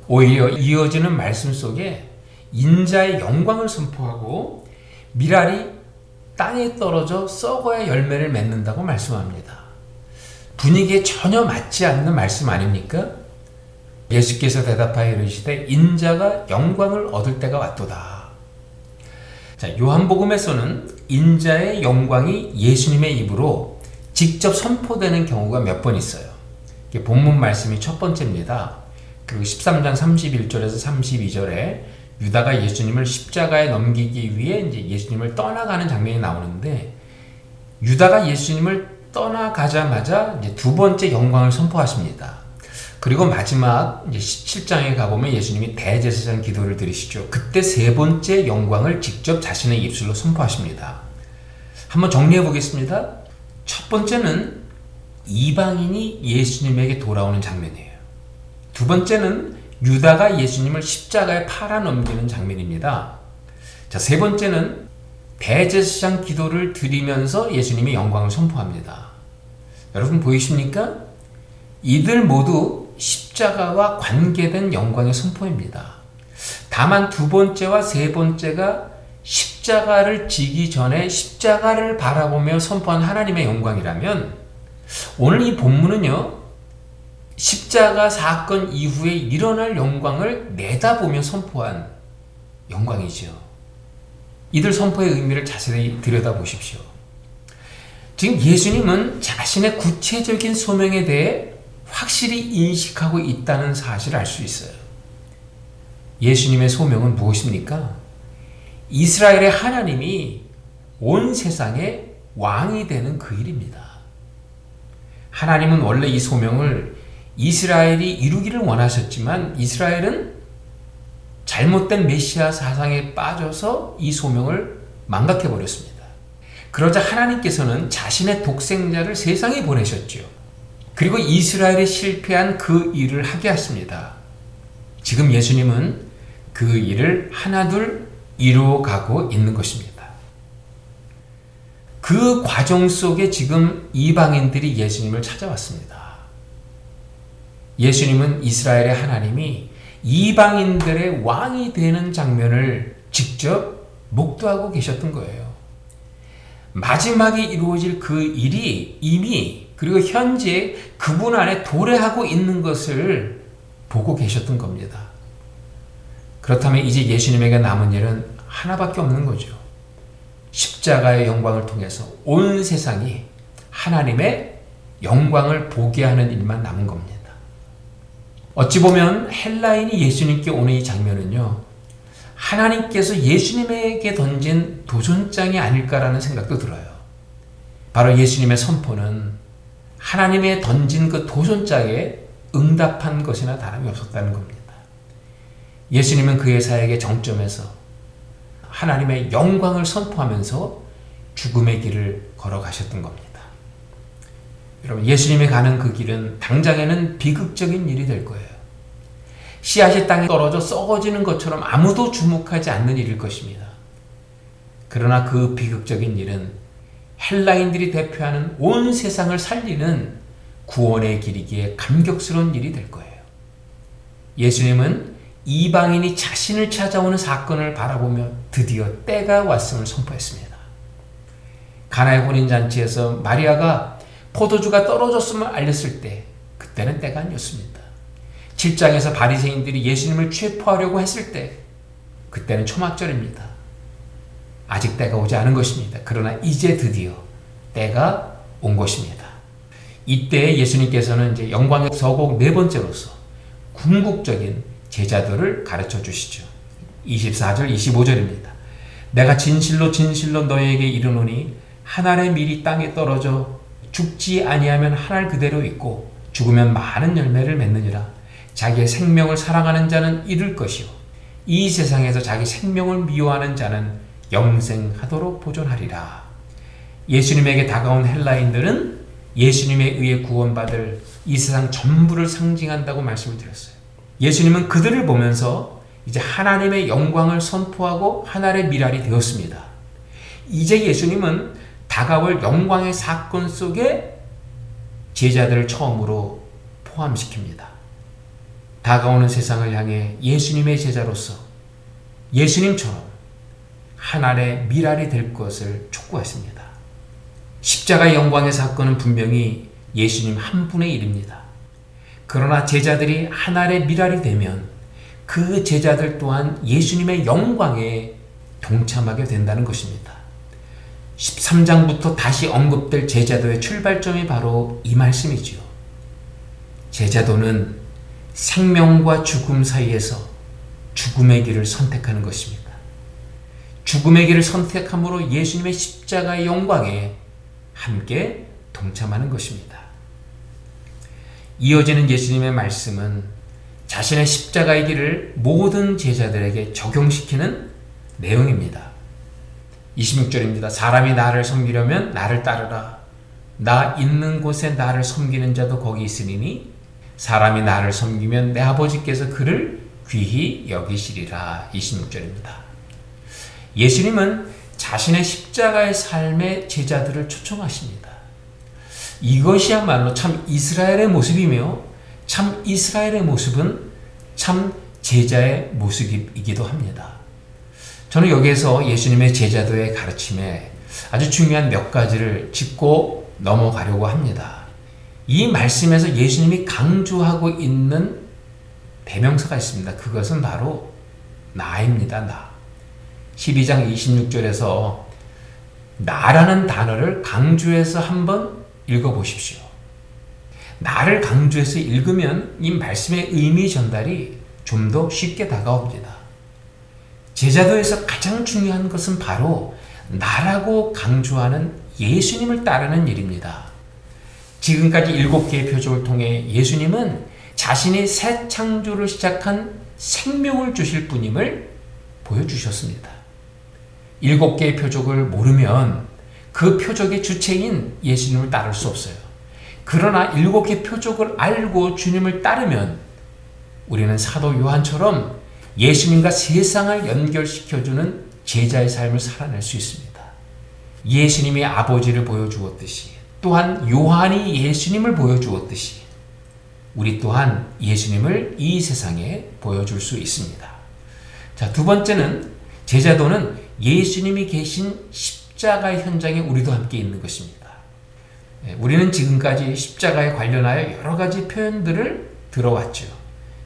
오히려 이어지는 말씀 속에 인자의 영광을 선포하고 미랄이 땅에 떨어져 썩어야 열매를 맺는다고 말씀합니다. 분위기에 전혀 맞지 않는 말씀 아닙니까? 예수께서 대답하여 이르시되 인자가 영광을 얻을 때가 왔도다. 자, 요한복음에서는 인자의 영광이 예수님의 입으로 직접 선포되는 경우가 몇 번 있어요. 본문 말씀이 첫 번째입니다. 그리고 13장 31절에서 32절에 유다가 예수님을 십자가에 넘기기 위해 이제 예수님을 떠나가는 장면이 나오는데 유다가 예수님을 떠나가자마자 이제 두 번째 영광을 선포하십니다. 그리고 마지막 이제 17장에 가보면 예수님이 대제사장 기도를 드리시죠. 그때 세 번째 영광을 직접 자신의 입술로 선포하십니다. 한번 정리해 보겠습니다. 첫 번째는 이방인이 예수님에게 돌아오는 장면이에요. 두 번째는 유다가 예수님을 십자가에 팔아 넘기는 장면입니다. 자, 세 번째는 대제사장 기도를 드리면서 예수님이 영광을 선포합니다. 여러분 보이십니까? 이들 모두 십자가와 관계된 영광의 선포입니다. 다만 두 번째와 세 번째가 십자가를 지기 전에 십자가를 바라보며 선포한 하나님의 영광이라면 오늘 이 본문은요, 십자가 사건 이후에 일어날 영광을 내다보며 선포한 영광이지요. 이들 선포의 의미를 자세히 들여다보십시오. 지금 예수님은 자신의 구체적인 소명에 대해 확실히 인식하고 있다는 사실을 알 수 있어요. 예수님의 소명은 무엇입니까? 이스라엘의 하나님이 온 세상의 왕이 되는 그 일입니다. 하나님은 원래 이 소명을 이스라엘이 이루기를 원하셨지만 이스라엘은 잘못된 메시아 사상에 빠져서 이 소명을 망각해 버렸습니다. 그러자 하나님께서는 자신의 독생자를 세상에 보내셨죠. 그리고 이스라엘이 실패한 그 일을 하게 하십니다. 지금 예수님은 그 일을 하나둘 이루어가고 있는 것입니다. 그 과정 속에 지금 이방인들이 예수님을 찾아왔습니다. 예수님은 이스라엘의 하나님이 이방인들의 왕이 되는 장면을 직접 목도하고 계셨던 거예요. 마지막에 이루어질 그 일이 이미 그리고 현재 그분 안에 도래하고 있는 것을 보고 계셨던 겁니다. 그렇다면 이제 예수님에게 남은 일은 하나밖에 없는 거죠. 십자가의 영광을 통해서 온 세상이 하나님의 영광을 보게 하는 일만 남은 겁니다. 어찌 보면 헬라인이 예수님께 오는 이 장면은요, 하나님께서 예수님에게 던진 도전장이 아닐까라는 생각도 들어요. 바로 예수님의 선포는 하나님의 던진 그 도전장에 응답한 것이나 다름이 없었다는 겁니다. 예수님은 그의 사역의 정점에서 하나님의 영광을 선포하면서 죽음의 길을 걸어가셨던 겁니다. 여러분, 예수님이 가는 그 길은 당장에는 비극적인 일이 될 거예요. 씨앗이 땅에 떨어져 썩어지는 것처럼 아무도 주목하지 않는 일일 것입니다. 그러나 그 비극적인 일은 헬라인들이 대표하는 온 세상을 살리는 구원의 길이기에 감격스러운 일이 될 거예요. 예수님은 이방인이 자신을 찾아오는 사건을 바라보며 드디어 때가 왔음을 선포했습니다. 가나의 혼인잔치에서 마리아가 포도주가 떨어졌음을 알렸을 때 그때는 때가 아니었습니다. 7장에서 바리새인들이 예수님을 체포하려고 했을 때 그때는 초막절입니다. 아직 때가 오지 않은 것입니다. 그러나 이제 드디어 때가 온 것입니다. 이때 예수님께서는 이제 영광의 서곡 네 번째로서 궁극적인 제자들을 가르쳐 주시죠. 24절, 25절입니다. 내가 진실로 진실로 너에게 이르노니 한 알의 밀이 땅에 떨어져 죽지 아니하면 한 알 그대로 있고 죽으면 많은 열매를 맺느니라. 자기의 생명을 사랑하는 자는 잃을 것이요 이 세상에서 자기 생명을 미워하는 자는 영생하도록 보존하리라. 예수님에게 다가온 헬라인들은 예수님에 의해 구원받을 이 세상 전부를 상징한다고 말씀을 드렸어요. 예수님은 그들을 보면서 이제 하나님의 영광을 선포하고 하나의 미랄이 되었습니다. 이제 예수님은 다가올 영광의 사건 속에 제자들을 처음으로 포함시킵니다. 다가오는 세상을 향해 예수님의 제자로서 예수님처럼 하나의 미랄이 될 것을 촉구하십니다. 십자가 영광의 사건은 분명히 예수님 한 분의 일입니다. 그러나 제자들이 하나의 미랄이 되면 그 제자들 또한 예수님의 영광에 동참하게 된다는 것입니다. 13장부터 다시 언급될 제자도의 출발점이 바로 이 말씀이지요. 제자도는 생명과 죽음 사이에서 죽음의 길을 선택하는 것입니다. 죽음의 길을 선택함으로 예수님의 십자가의 영광에 함께 동참하는 것입니다. 이어지는 예수님의 말씀은 자신의 십자가의 길을 모든 제자들에게 적용시키는 내용입니다. 26절입니다. 사람이 나를 섬기려면 나를 따르라. 나 있는 곳에 나를 섬기는 자도 거기 있으니 사람이 나를 섬기면 내 아버지께서 그를 귀히 여기시리라. 26절입니다. 예수님은 자신의 십자가의 삶의 제자들을 초청하십니다. 이것이야말로 참 이스라엘의 모습이며 참 이스라엘의 모습은 참 제자의 모습이기도 합니다. 저는 여기에서 예수님의 제자도의 가르침에 아주 중요한 몇 가지를 짚고 넘어가려고 합니다. 이 말씀에서 예수님이 강조하고 있는 대명사가 있습니다. 그것은 바로 나입니다. 나. 12장 26절에서 나라는 단어를 강조해서 한번 읽어보십시오. 나를 강조해서 읽으면 이 말씀의 의미 전달이 좀 더 쉽게 다가옵니다. 제자도에서 가장 중요한 것은 바로 나라고 강조하는 예수님을 따르는 일입니다. 지금까지 일곱 개의 표적을 통해 예수님은 자신이 새 창조를 시작한 생명을 주실 분임을 보여주셨습니다. 일곱 개의 표적을 모르면 그 표적의 주체인 예수님을 따를 수 없어요. 그러나 일곱 개 표적을 알고 주님을 따르면 우리는 사도 요한처럼 예수님과 세상을 연결시켜주는 제자의 삶을 살아낼 수 있습니다. 예수님이 아버지를 보여주었듯이 또한 요한이 예수님을 보여주었듯이 우리 또한 예수님을 이 세상에 보여줄 수 있습니다. 자, 두 번째는 제자도는 예수님이 계신 십자가의 현장에 우리도 함께 있는 것입니다. 예, 우리는 지금까지 십자가에 관련하여 여러 가지 표현들을 들어왔죠.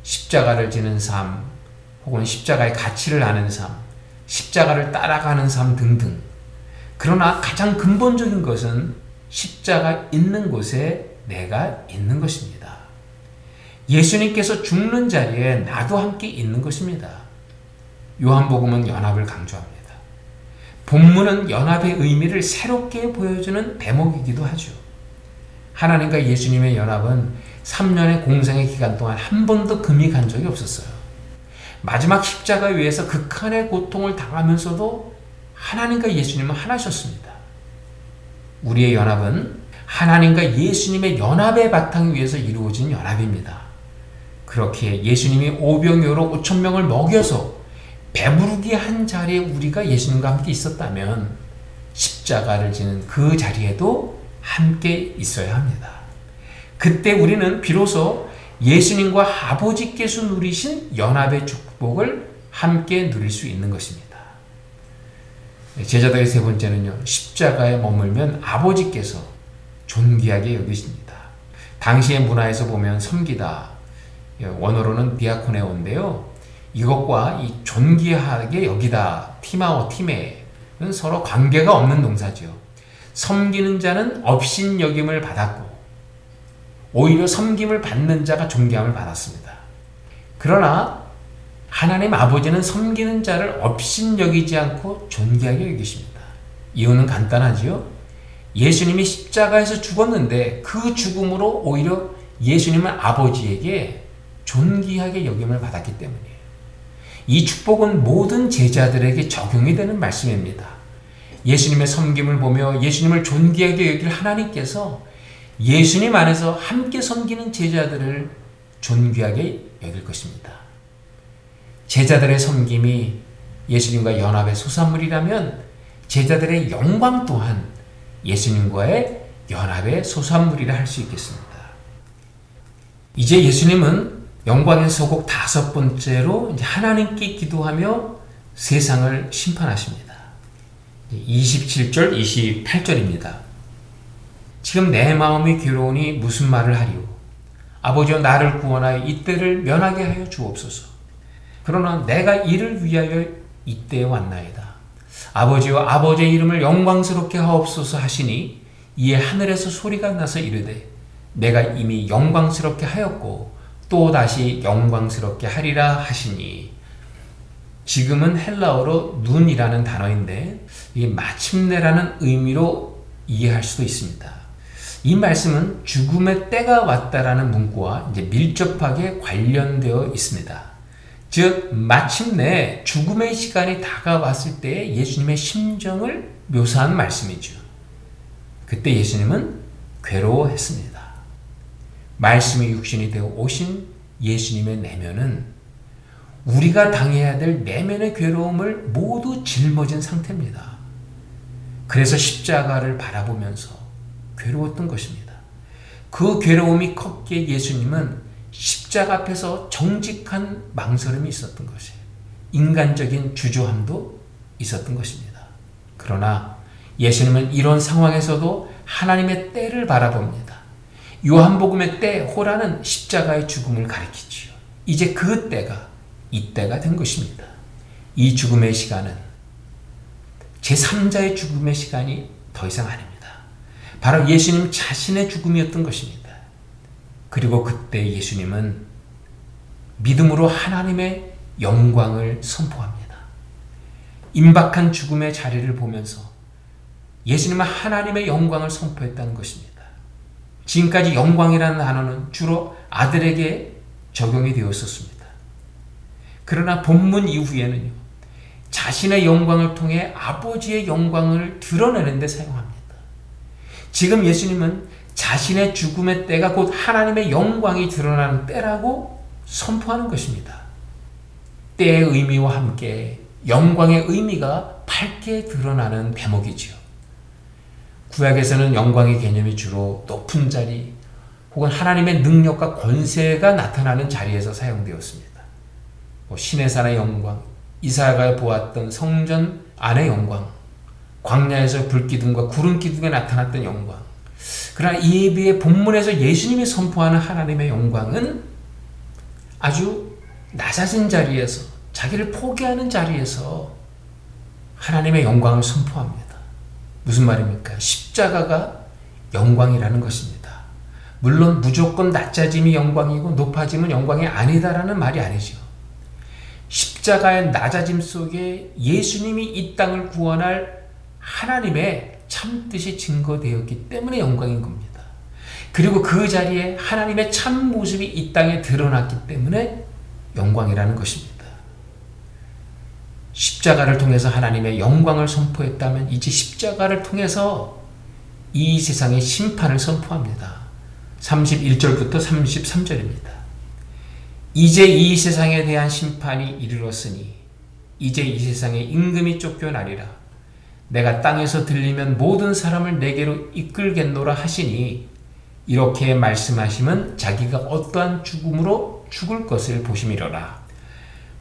십자가를 지는 삶, 혹은 십자가의 가치를 아는 삶, 십자가를 따라가는 삶 등등. 그러나 가장 근본적인 것은 십자가 있는 곳에 내가 있는 것입니다. 예수님께서 죽는 자리에 나도 함께 있는 것입니다. 요한복음은 연합을 강조합니다. 본문은 연합의 의미를 새롭게 보여주는 대목이기도 하죠. 하나님과 예수님의 연합은 3년의 공생의 기간 동안 한 번도 금이 간 적이 없었어요. 마지막 십자가 위에서 극한의 고통을 당하면서도 하나님과 예수님은 하나셨습니다. 우리의 연합은 하나님과 예수님의 연합의 바탕 위에서 이루어진 연합입니다. 그렇게 예수님이 오병이어로 5천 명을 먹여서 배부르게 한 자리에 우리가 예수님과 함께 있었다면 십자가를 지는 그 자리에도 함께 있어야 합니다. 그때 우리는 비로소 예수님과 아버지께서 누리신 연합의 축복을 함께 누릴 수 있는 것입니다. 제자들의 세 번째는요, 십자가에 머물면 아버지께서 존귀하게 여기십니다. 당시의 문화에서 보면 섬기다, 원어로는 디아코네오인데요. 이것과 이 존귀하게 여기다, 티마오, 티메는 서로 관계가 없는 동사죠. 섬기는 자는 업신 여김을 받았고, 오히려 섬김을 받는 자가 존귀함을 받았습니다. 그러나 하나님 아버지는 섬기는 자를 업신 여기지 않고 존귀하게 여기십니다. 이유는 간단하지요. 예수님이 십자가에서 죽었는데 그 죽음으로 오히려 예수님은 아버지에게 존귀하게 여김을 받았기 때문이에요. 이 축복은 모든 제자들에게 적용이 되는 말씀입니다. 예수님의 섬김을 보며 예수님을 존귀하게 여길 하나님께서 예수님 안에서 함께 섬기는 제자들을 존귀하게 여길 것입니다. 제자들의 섬김이 예수님과 연합의 소산물이라면 제자들의 영광 또한 예수님과의 연합의 소산물이라 할 수 있겠습니다. 이제 예수님은 영광의 소곡 다섯 번째로 하나님께 기도하며 세상을 심판하십니다. 27절, 28절입니다. 지금 내 마음이 괴로우니 무슨 말을 하리오? 아버지여 나를 구원하여 이때를 면하게 하여 주옵소서. 그러나 내가 이를 위하여 이때에 왔나이다. 아버지여 아버지의 이름을 영광스럽게 하옵소서 하시니 이에 하늘에서 소리가 나서 이르되 내가 이미 영광스럽게 하였고 또 다시 영광스럽게 하리라 하시니 지금은 헬라어로 눈이라는 단어인데 이게 마침내라는 의미로 이해할 수도 있습니다. 이 말씀은 죽음의 때가 왔다라는 문구와 이제 밀접하게 관련되어 있습니다. 즉 마침내 죽음의 시간이 다가왔을 때 예수님의 심정을 묘사한 말씀이죠. 그때 예수님은 괴로워했습니다. 말씀이 육신이 되어 오신 예수님의 내면은 우리가 당해야 될 내면의 괴로움을 모두 짊어진 상태입니다. 그래서 십자가를 바라보면서 괴로웠던 것입니다. 그 괴로움이 컸기에 예수님은 십자가 앞에서 정직한 망설임이 있었던 것이에요. 인간적인 주저함도 있었던 것입니다. 그러나 예수님은 이런 상황에서도 하나님의 때를 바라봅니다. 요한복음의 때 호라는 십자가의 죽음을 가리키지요. 이제 그 때가 이 때가 된 것입니다. 이 죽음의 시간은 제3자의 죽음의 시간이 더 이상 아닙니다. 바로 예수님 자신의 죽음이었던 것입니다. 그리고 그때 예수님은 믿음으로 하나님의 영광을 선포합니다. 임박한 죽음의 자리를 보면서 예수님은 하나님의 영광을 선포했다는 것입니다. 지금까지 영광이라는 단어는 주로 아들에게 적용이 되었었습니다. 그러나 본문 이후에는요, 자신의 영광을 통해 아버지의 영광을 드러내는 데 사용합니다. 지금 예수님은 자신의 죽음의 때가 곧 하나님의 영광이 드러나는 때라고 선포하는 것입니다. 때의 의미와 함께 영광의 의미가 밝게 드러나는 대목이지요. 구약에서는 영광의 개념이 주로 높은 자리 혹은 하나님의 능력과 권세가 나타나는 자리에서 사용되었습니다. 뭐 신의 산의 영광, 이사야가 보았던 성전 안의 영광, 광야에서 불기둥과 구름 기둥에 나타났던 영광. 그러나 이에 비해 본문에서 예수님이 선포하는 하나님의 영광은 아주 낮아진 자리에서 자기를 포기하는 자리에서 하나님의 영광을 선포합니다. 무슨 말입니까? 십자가가 영광이라는 것입니다. 물론 무조건 낮아짐이 영광이고 높아짐은 영광이 아니다라는 말이 아니죠. 십자가의 낮아짐 속에 예수님이 이 땅을 구원할 하나님의 참 뜻이 증거되었기 때문에 영광인 겁니다. 그리고 그 자리에 하나님의 참 모습이 이 땅에 드러났기 때문에 영광이라는 것입니다. 십자가를 통해서 하나님의 영광을 선포했다면 이제 십자가를 통해서 이 세상의 심판을 선포합니다. 31절부터 33절입니다. 이제 이 세상에 대한 심판이 이르렀으니 이제 이 세상의 임금이 쫓겨나리라. 내가 땅에서 들리면 모든 사람을 내게로 이끌겠노라 하시니 이렇게 말씀하시면 자기가 어떠한 죽음으로 죽을 것을 보심이로라.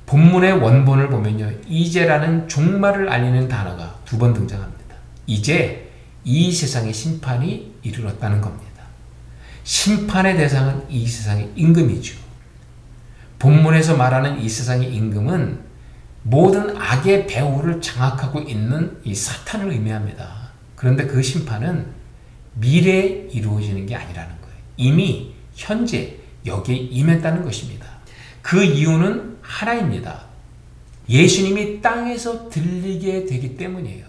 본문의 원본을 보면요. 이제라는 종말을 알리는 단어가 두 번 등장합니다. 이제 이 세상의 심판이 이르렀다는 겁니다. 심판의 대상은 이 세상의 임금이죠. 본문에서 말하는 이 세상의 임금은 모든 악의 배후를 장악하고 있는 이 사탄을 의미합니다. 그런데 그 심판은 미래에 이루어지는 게 아니라는 거예요. 이미 현재 여기에 임했다는 것입니다. 그 이유는 하나입니다. 예수님이 땅에서 들리게 되기 때문이에요.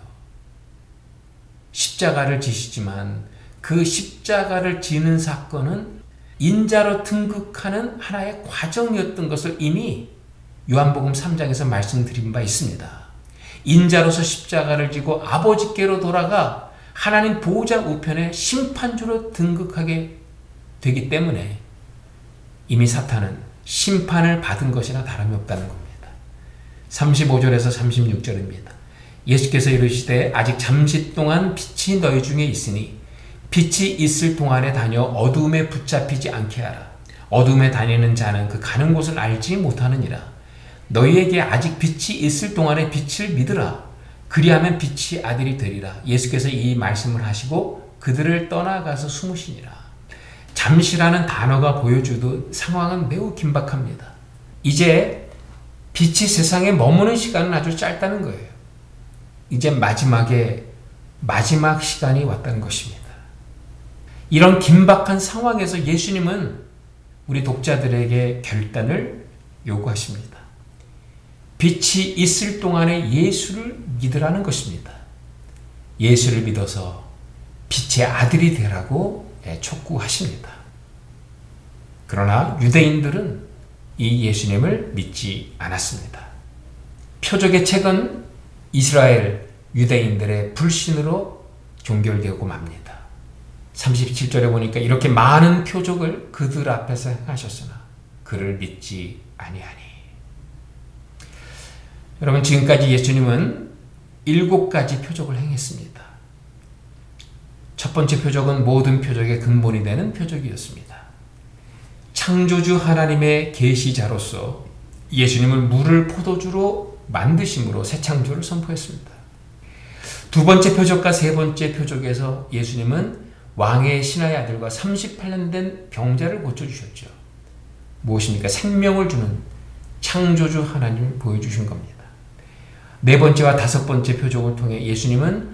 십자가를 지시지만 그 십자가를 지는 사건은 인자로 등극하는 하나의 과정이었던 것을 이미 요한복음 3장에서 말씀드린 바 있습니다. 인자로서 십자가를 지고 아버지께로 돌아가 하나님 보호자 우편에 심판주로 등극하게 되기 때문에 이미 사탄은 심판을 받은 것이나 다름이 없다는 겁니다. 35절에서 36절입니다. 예수께서 이르시되 아직 잠시 동안 빛이 너희 중에 있으니 빛이 있을 동안에 다녀 어둠에 붙잡히지 않게 하라. 어둠에 다니는 자는 그 가는 곳을 알지 못하느니라. 너희에게 아직 빛이 있을 동안에 빛을 믿으라. 그리하면 빛이 아들이 되리라. 예수께서 이 말씀을 하시고 그들을 떠나가서 숨으시니라. 잠시라는 단어가 보여주듯 상황은 매우 긴박합니다. 이제 빛이 세상에 머무는 시간은 아주 짧다는 거예요. 이제 마지막에 마지막 시간이 왔다는 것입니다. 이런 긴박한 상황에서 예수님은 우리 독자들에게 결단을 요구하십니다. 빛이 있을 동안에 예수를 믿으라는 것입니다. 예수를 믿어서 빛의 아들이 되라고 촉구하십니다. 그러나 유대인들은 이 예수님을 믿지 않았습니다. 표적의 책은 이스라엘 유대인들의 불신으로 종결되고 맙니다. 37절에 보니까 이렇게 많은 표적을 그들 앞에서 행하셨으나 그를 믿지 아니하니. 여러분 지금까지 예수님은 일곱 가지 표적을 행했습니다. 첫 번째 표적은 모든 표적의 근본이 되는 표적이었습니다. 창조주 하나님의 계시자로서 예수님은 물을 포도주로 만드심으로 새 창조를 선포했습니다. 두 번째 표적과 세 번째 표적에서 예수님은 왕의 신하의 아들과 38년 된 병자를 고쳐주셨죠. 무엇입니까? 생명을 주는 창조주 하나님을 보여주신 겁니다. 네 번째와 다섯 번째 표적을 통해 예수님은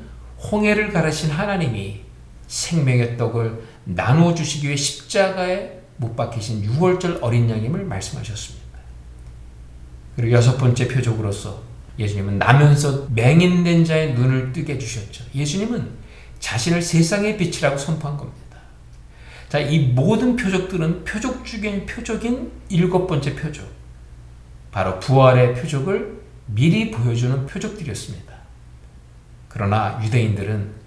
홍해를 가르신 하나님이 생명의 떡을 나눠주시기 위해 십자가에 못 박히신 6월절 어린 양임을 말씀하셨습니다. 그리고 여섯 번째 표적으로서 예수님은 나면서 맹인된 자의 눈을 뜨게 해주셨죠. 예수님은 자신을 세상의 빛이라고 선포한 겁니다. 자, 이 모든 표적들은 표적 중에 표적인 일곱 번째 표적. 바로 부활의 표적을 미리 보여주는 표적들이었습니다. 그러나 유대인들은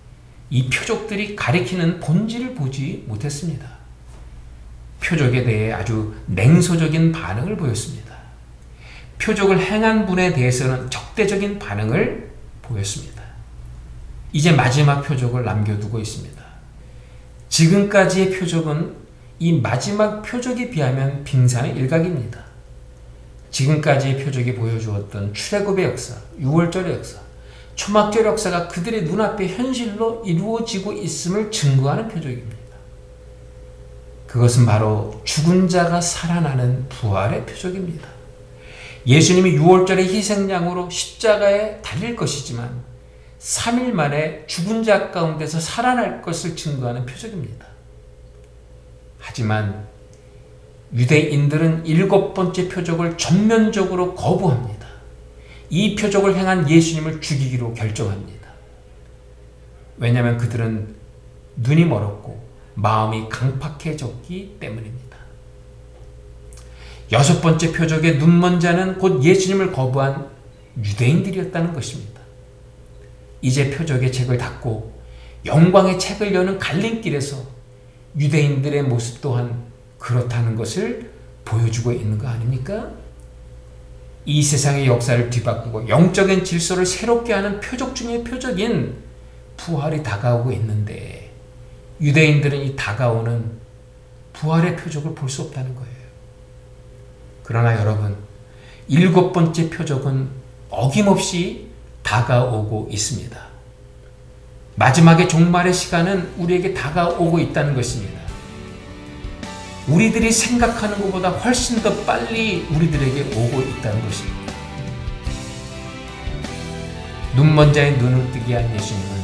이 표적들이 가리키는 본질을 보지 못했습니다. 표적에 대해 아주 냉소적인 반응을 보였습니다. 표적을 행한 분에 대해서는 적대적인 반응을 보였습니다. 이제 마지막 표적을 남겨두고 있습니다. 지금까지의 표적은 이 마지막 표적에 비하면 빙산의 일각입니다. 지금까지의 표적이 보여주었던 출애굽의 역사, 6월절의 역사, 초막절 역사가 그들의 눈앞에 현실로 이루어지고 있음을 증거하는 표적입니다. 그것은 바로 죽은 자가 살아나는 부활의 표적입니다. 예수님이 6월절의 희생양으로 십자가에 달릴 것이지만 3일 만에 죽은 자 가운데서 살아날 것을 증거하는 표적입니다. 하지만 유대인들은 일곱 번째 표적을 전면적으로 거부합니다. 이 표적을 행한 예수님을 죽이기로 결정합니다. 왜냐하면 그들은 눈이 멀었고 마음이 강팍해졌기 때문입니다. 여섯 번째 표적의 눈먼 자는 곧 예수님을 거부한 유대인들이었다는 것입니다. 이제 표적의 책을 닫고 영광의 책을 여는 갈림길에서 유대인들의 모습 또한 그렇다는 것을 보여주고 있는 거 아닙니까? 이 세상의 역사를 뒤바꾸고 영적인 질서를 새롭게 하는 표적 중의 표적인 부활이 다가오고 있는데 유대인들은 이 다가오는 부활의 표적을 볼 수 없다는 거예요. 그러나 여러분, 일곱 번째 표적은 어김없이 다가오고 있습니다. 마지막의 종말의 시간은 우리에게 다가오고 있다는 것입니다. 우리들이 생각하는 것보다 훨씬 더 빨리 우리들에게 오고 있다는 것입니다. 눈먼 자의 눈을 뜨게 한 예수님은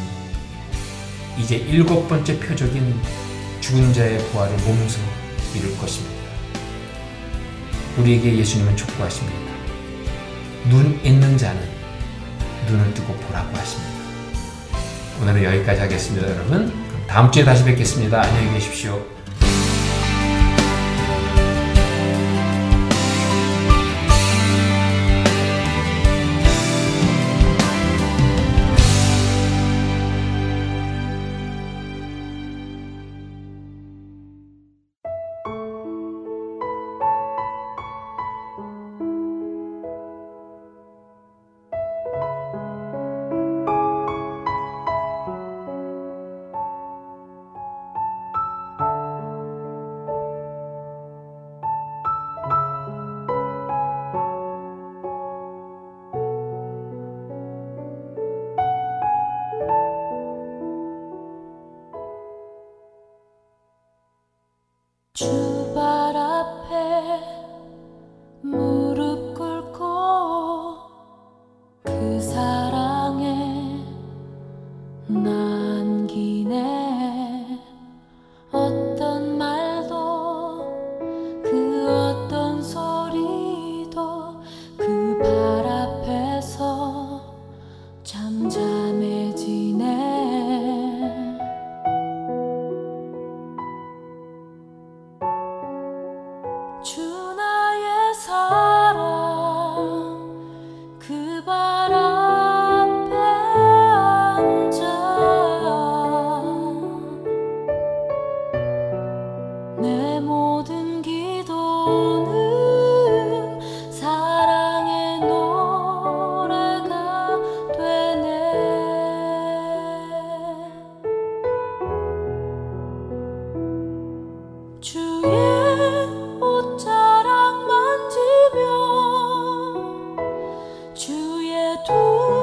이제 일곱 번째 표적인 죽은 자의 부활을 몸소 이룰 것입니다. 우리에게 예수님은 촉구하십니다. 눈 있는 자는 눈을 뜨고 보라고 하십니다. 오늘은 여기까지 하겠습니다, 여러분. 다음 주에 다시 뵙겠습니다. 안녕히 계십시오. 独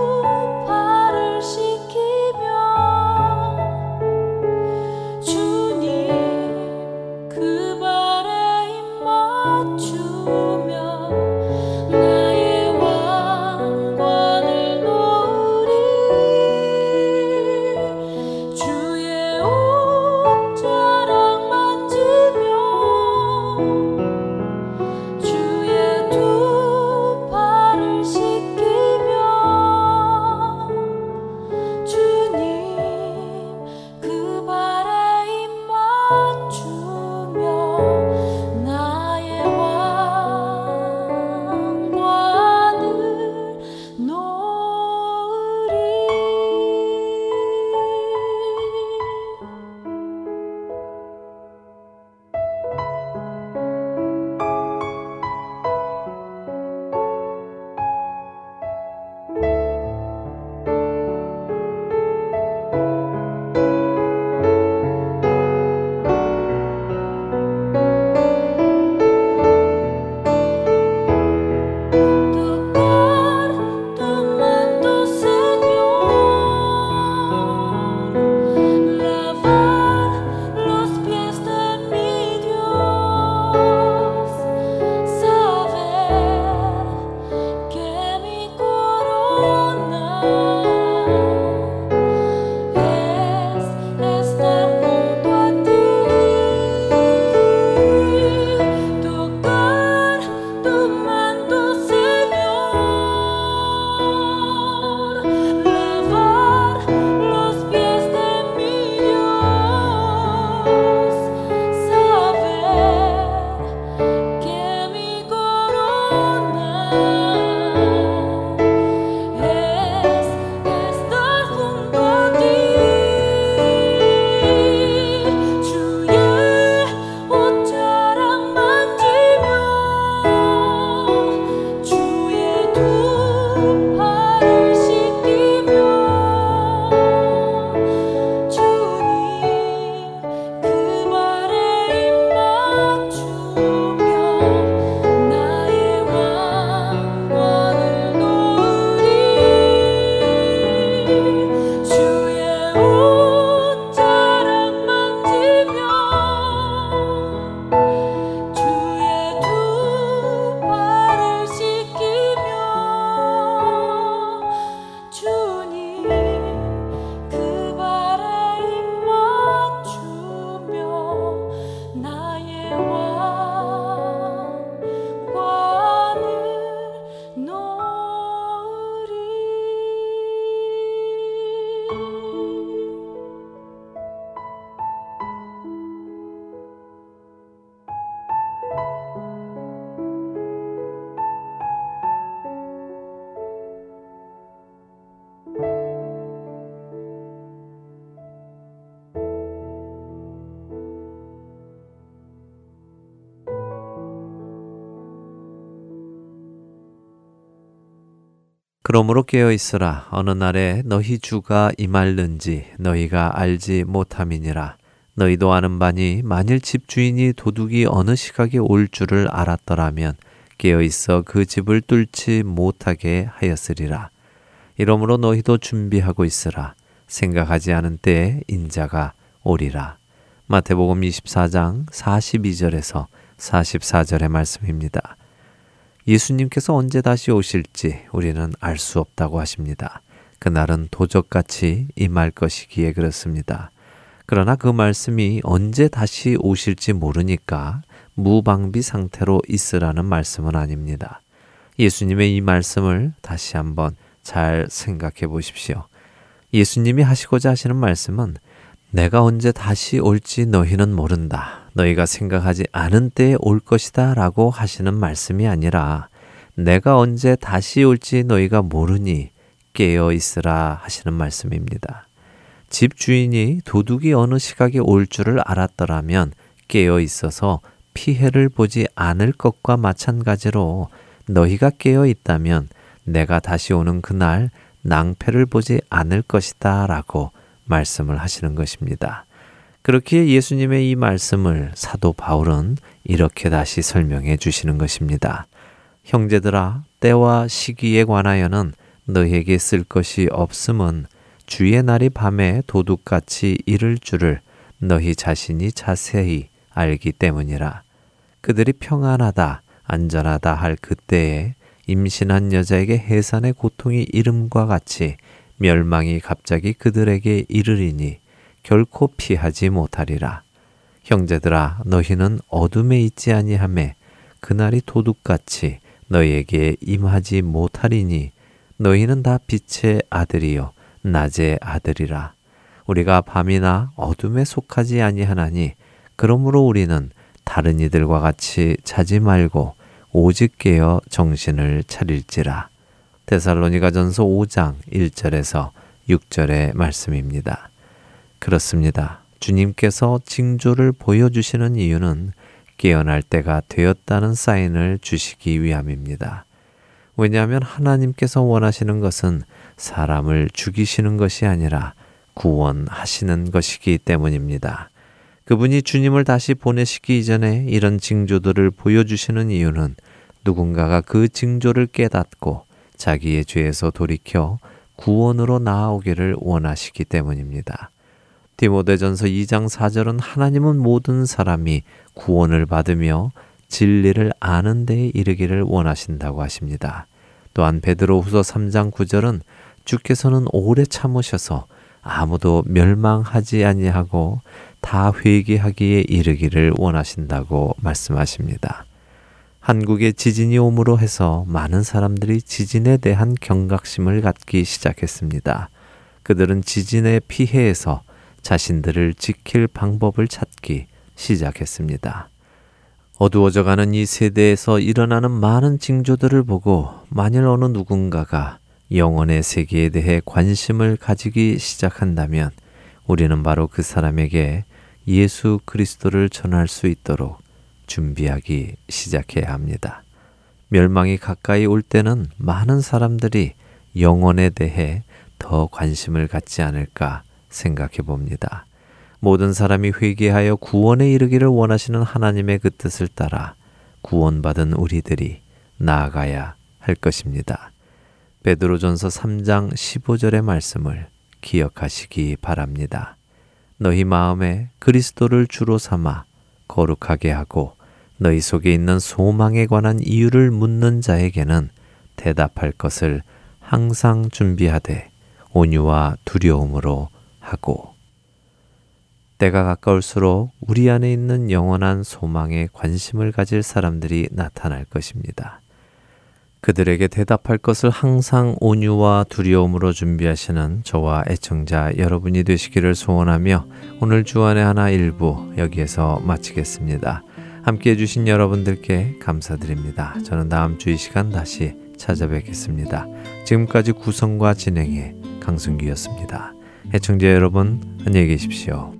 그러므로 깨어 있으라. 어느 날에 너희 주가 임할는지 너희가 알지 못함이니라. 너희도 아는 바니 만일 집 주인이 도둑이 어느 시각에 올 줄을 알았더라면 깨어 있어 그 집을 뚫지 못하게 하였으리라. 이러므로 너희도 준비하고 있으라. 생각하지 않은 때에 인자가 오리라. 마태복음 24장 42절에서 44절의 말씀입니다. 예수님께서 언제 다시 오실지 우리는 알 수 없다고 하십니다. 그날은 도적같이 임할 것이기에 그렇습니다. 그러나 그 말씀이 언제 다시 오실지 모르니까 무방비 상태로 있으라는 말씀은 아닙니다. 예수님의 이 말씀을 다시 한번 잘 생각해 보십시오. 예수님이 하시고자 하시는 말씀은 내가 언제 다시 올지 너희는 모른다. 너희가 생각하지 않은 때에 올 것이다 라고 하시는 말씀이 아니라 내가 언제 다시 올지 너희가 모르니 깨어 있으라 하시는 말씀입니다. 집 주인이 도둑이 어느 시각에 올 줄을 알았더라면 깨어 있어서 피해를 보지 않을 것과 마찬가지로 너희가 깨어 있다면 내가 다시 오는 그날 낭패를 보지 않을 것이다 라고 말씀을 하시는 것입니다. 그렇게 예수님의 이 말씀을 사도 바울은 이렇게 다시 설명해 주시는 것입니다. 형제들아, 때와 시기에 관하여는 너희에게 쓸 것이 없음은 주의 날이 밤에 도둑같이 이를 줄을 너희 자신이 자세히 알기 때문이라. 그들이 평안하다, 안전하다 할 그때에 임신한 여자에게 해산의 고통이 이름과 같이 멸망이 갑자기 그들에게 이르리니 결코 피하지 못하리라. 형제들아 너희는 어둠에 있지 아니하매 그날이 도둑같이 너희에게 임하지 못하리니 너희는 다 빛의 아들이요 낮의 아들이라. 우리가 밤이나 어둠에 속하지 아니하나니 그러므로 우리는 다른 이들과 같이 자지 말고 오직 깨어 정신을 차릴지라. 데살로니가전서 5장 1절에서 6절의 말씀입니다. 그렇습니다. 주님께서 징조를 보여주시는 이유는 깨어날 때가 되었다는 사인을 주시기 위함입니다. 왜냐하면 하나님께서 원하시는 것은 사람을 죽이시는 것이 아니라 구원하시는 것이기 때문입니다. 그분이 주님을 다시 보내시기 이전에 이런 징조들을 보여주시는 이유는 누군가가 그 징조를 깨닫고 자기의 죄에서 돌이켜 구원으로 나아오기를 원하시기 때문입니다. 디모데전서 2장 4절은 하나님은 모든 사람이 구원을 받으며 진리를 아는 데에 이르기를 원하신다고 하십니다. 또한 베드로후서 3장 9절은 주께서는 오래 참으셔서 아무도 멸망하지 아니하고 다 회개하기에 이르기를 원하신다고 말씀하십니다. 한국에 지진이 오므로 해서 많은 사람들이 지진에 대한 경각심을 갖기 시작했습니다. 그들은 지진의 피해에서 자신들을 지킬 방법을 찾기 시작했습니다. 어두워져가는 이 세대에서 일어나는 많은 징조들을 보고 만일 어느 누군가가 영혼의 세계에 대해 관심을 가지기 시작한다면 우리는 바로 그 사람에게 예수 그리스도를 전할 수 있도록 준비하기 시작해야 합니다. 멸망이 가까이 올 때는 많은 사람들이 영혼에 대해 더 관심을 갖지 않을까 생각해 봅니다. 모든 사람이 회개하여 구원에 이르기를 원하시는 하나님의 그 뜻을 따라 구원받은 우리들이 나아가야 할 것입니다. 베드로전서 3장 15절의 말씀을 기억하시기 바랍니다. 너희 마음에 그리스도를 주로 삼아 거룩하게 하고 너희 속에 있는 소망에 관한 이유를 묻는 자에게는 대답할 것을 항상 준비하되 온유와 두려움으로 하고 때가 가까울수록 우리 안에 있는 영원한 소망에 관심을 가질 사람들이 나타날 것입니다. 그들에게 대답할 것을 항상 온유와 두려움으로 준비하시는 저와 애청자 여러분이 되시기를 소원하며 오늘 주안의 하나 일부 여기에서 마치겠습니다. 함께 해주신 여러분들께 감사드립니다. 저는 다음 주 이 시간 다시 찾아뵙겠습니다. 지금까지 구성과 진행의 강승기였습니다. 애청자 여러분, 안녕히 계십시오.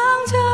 长久。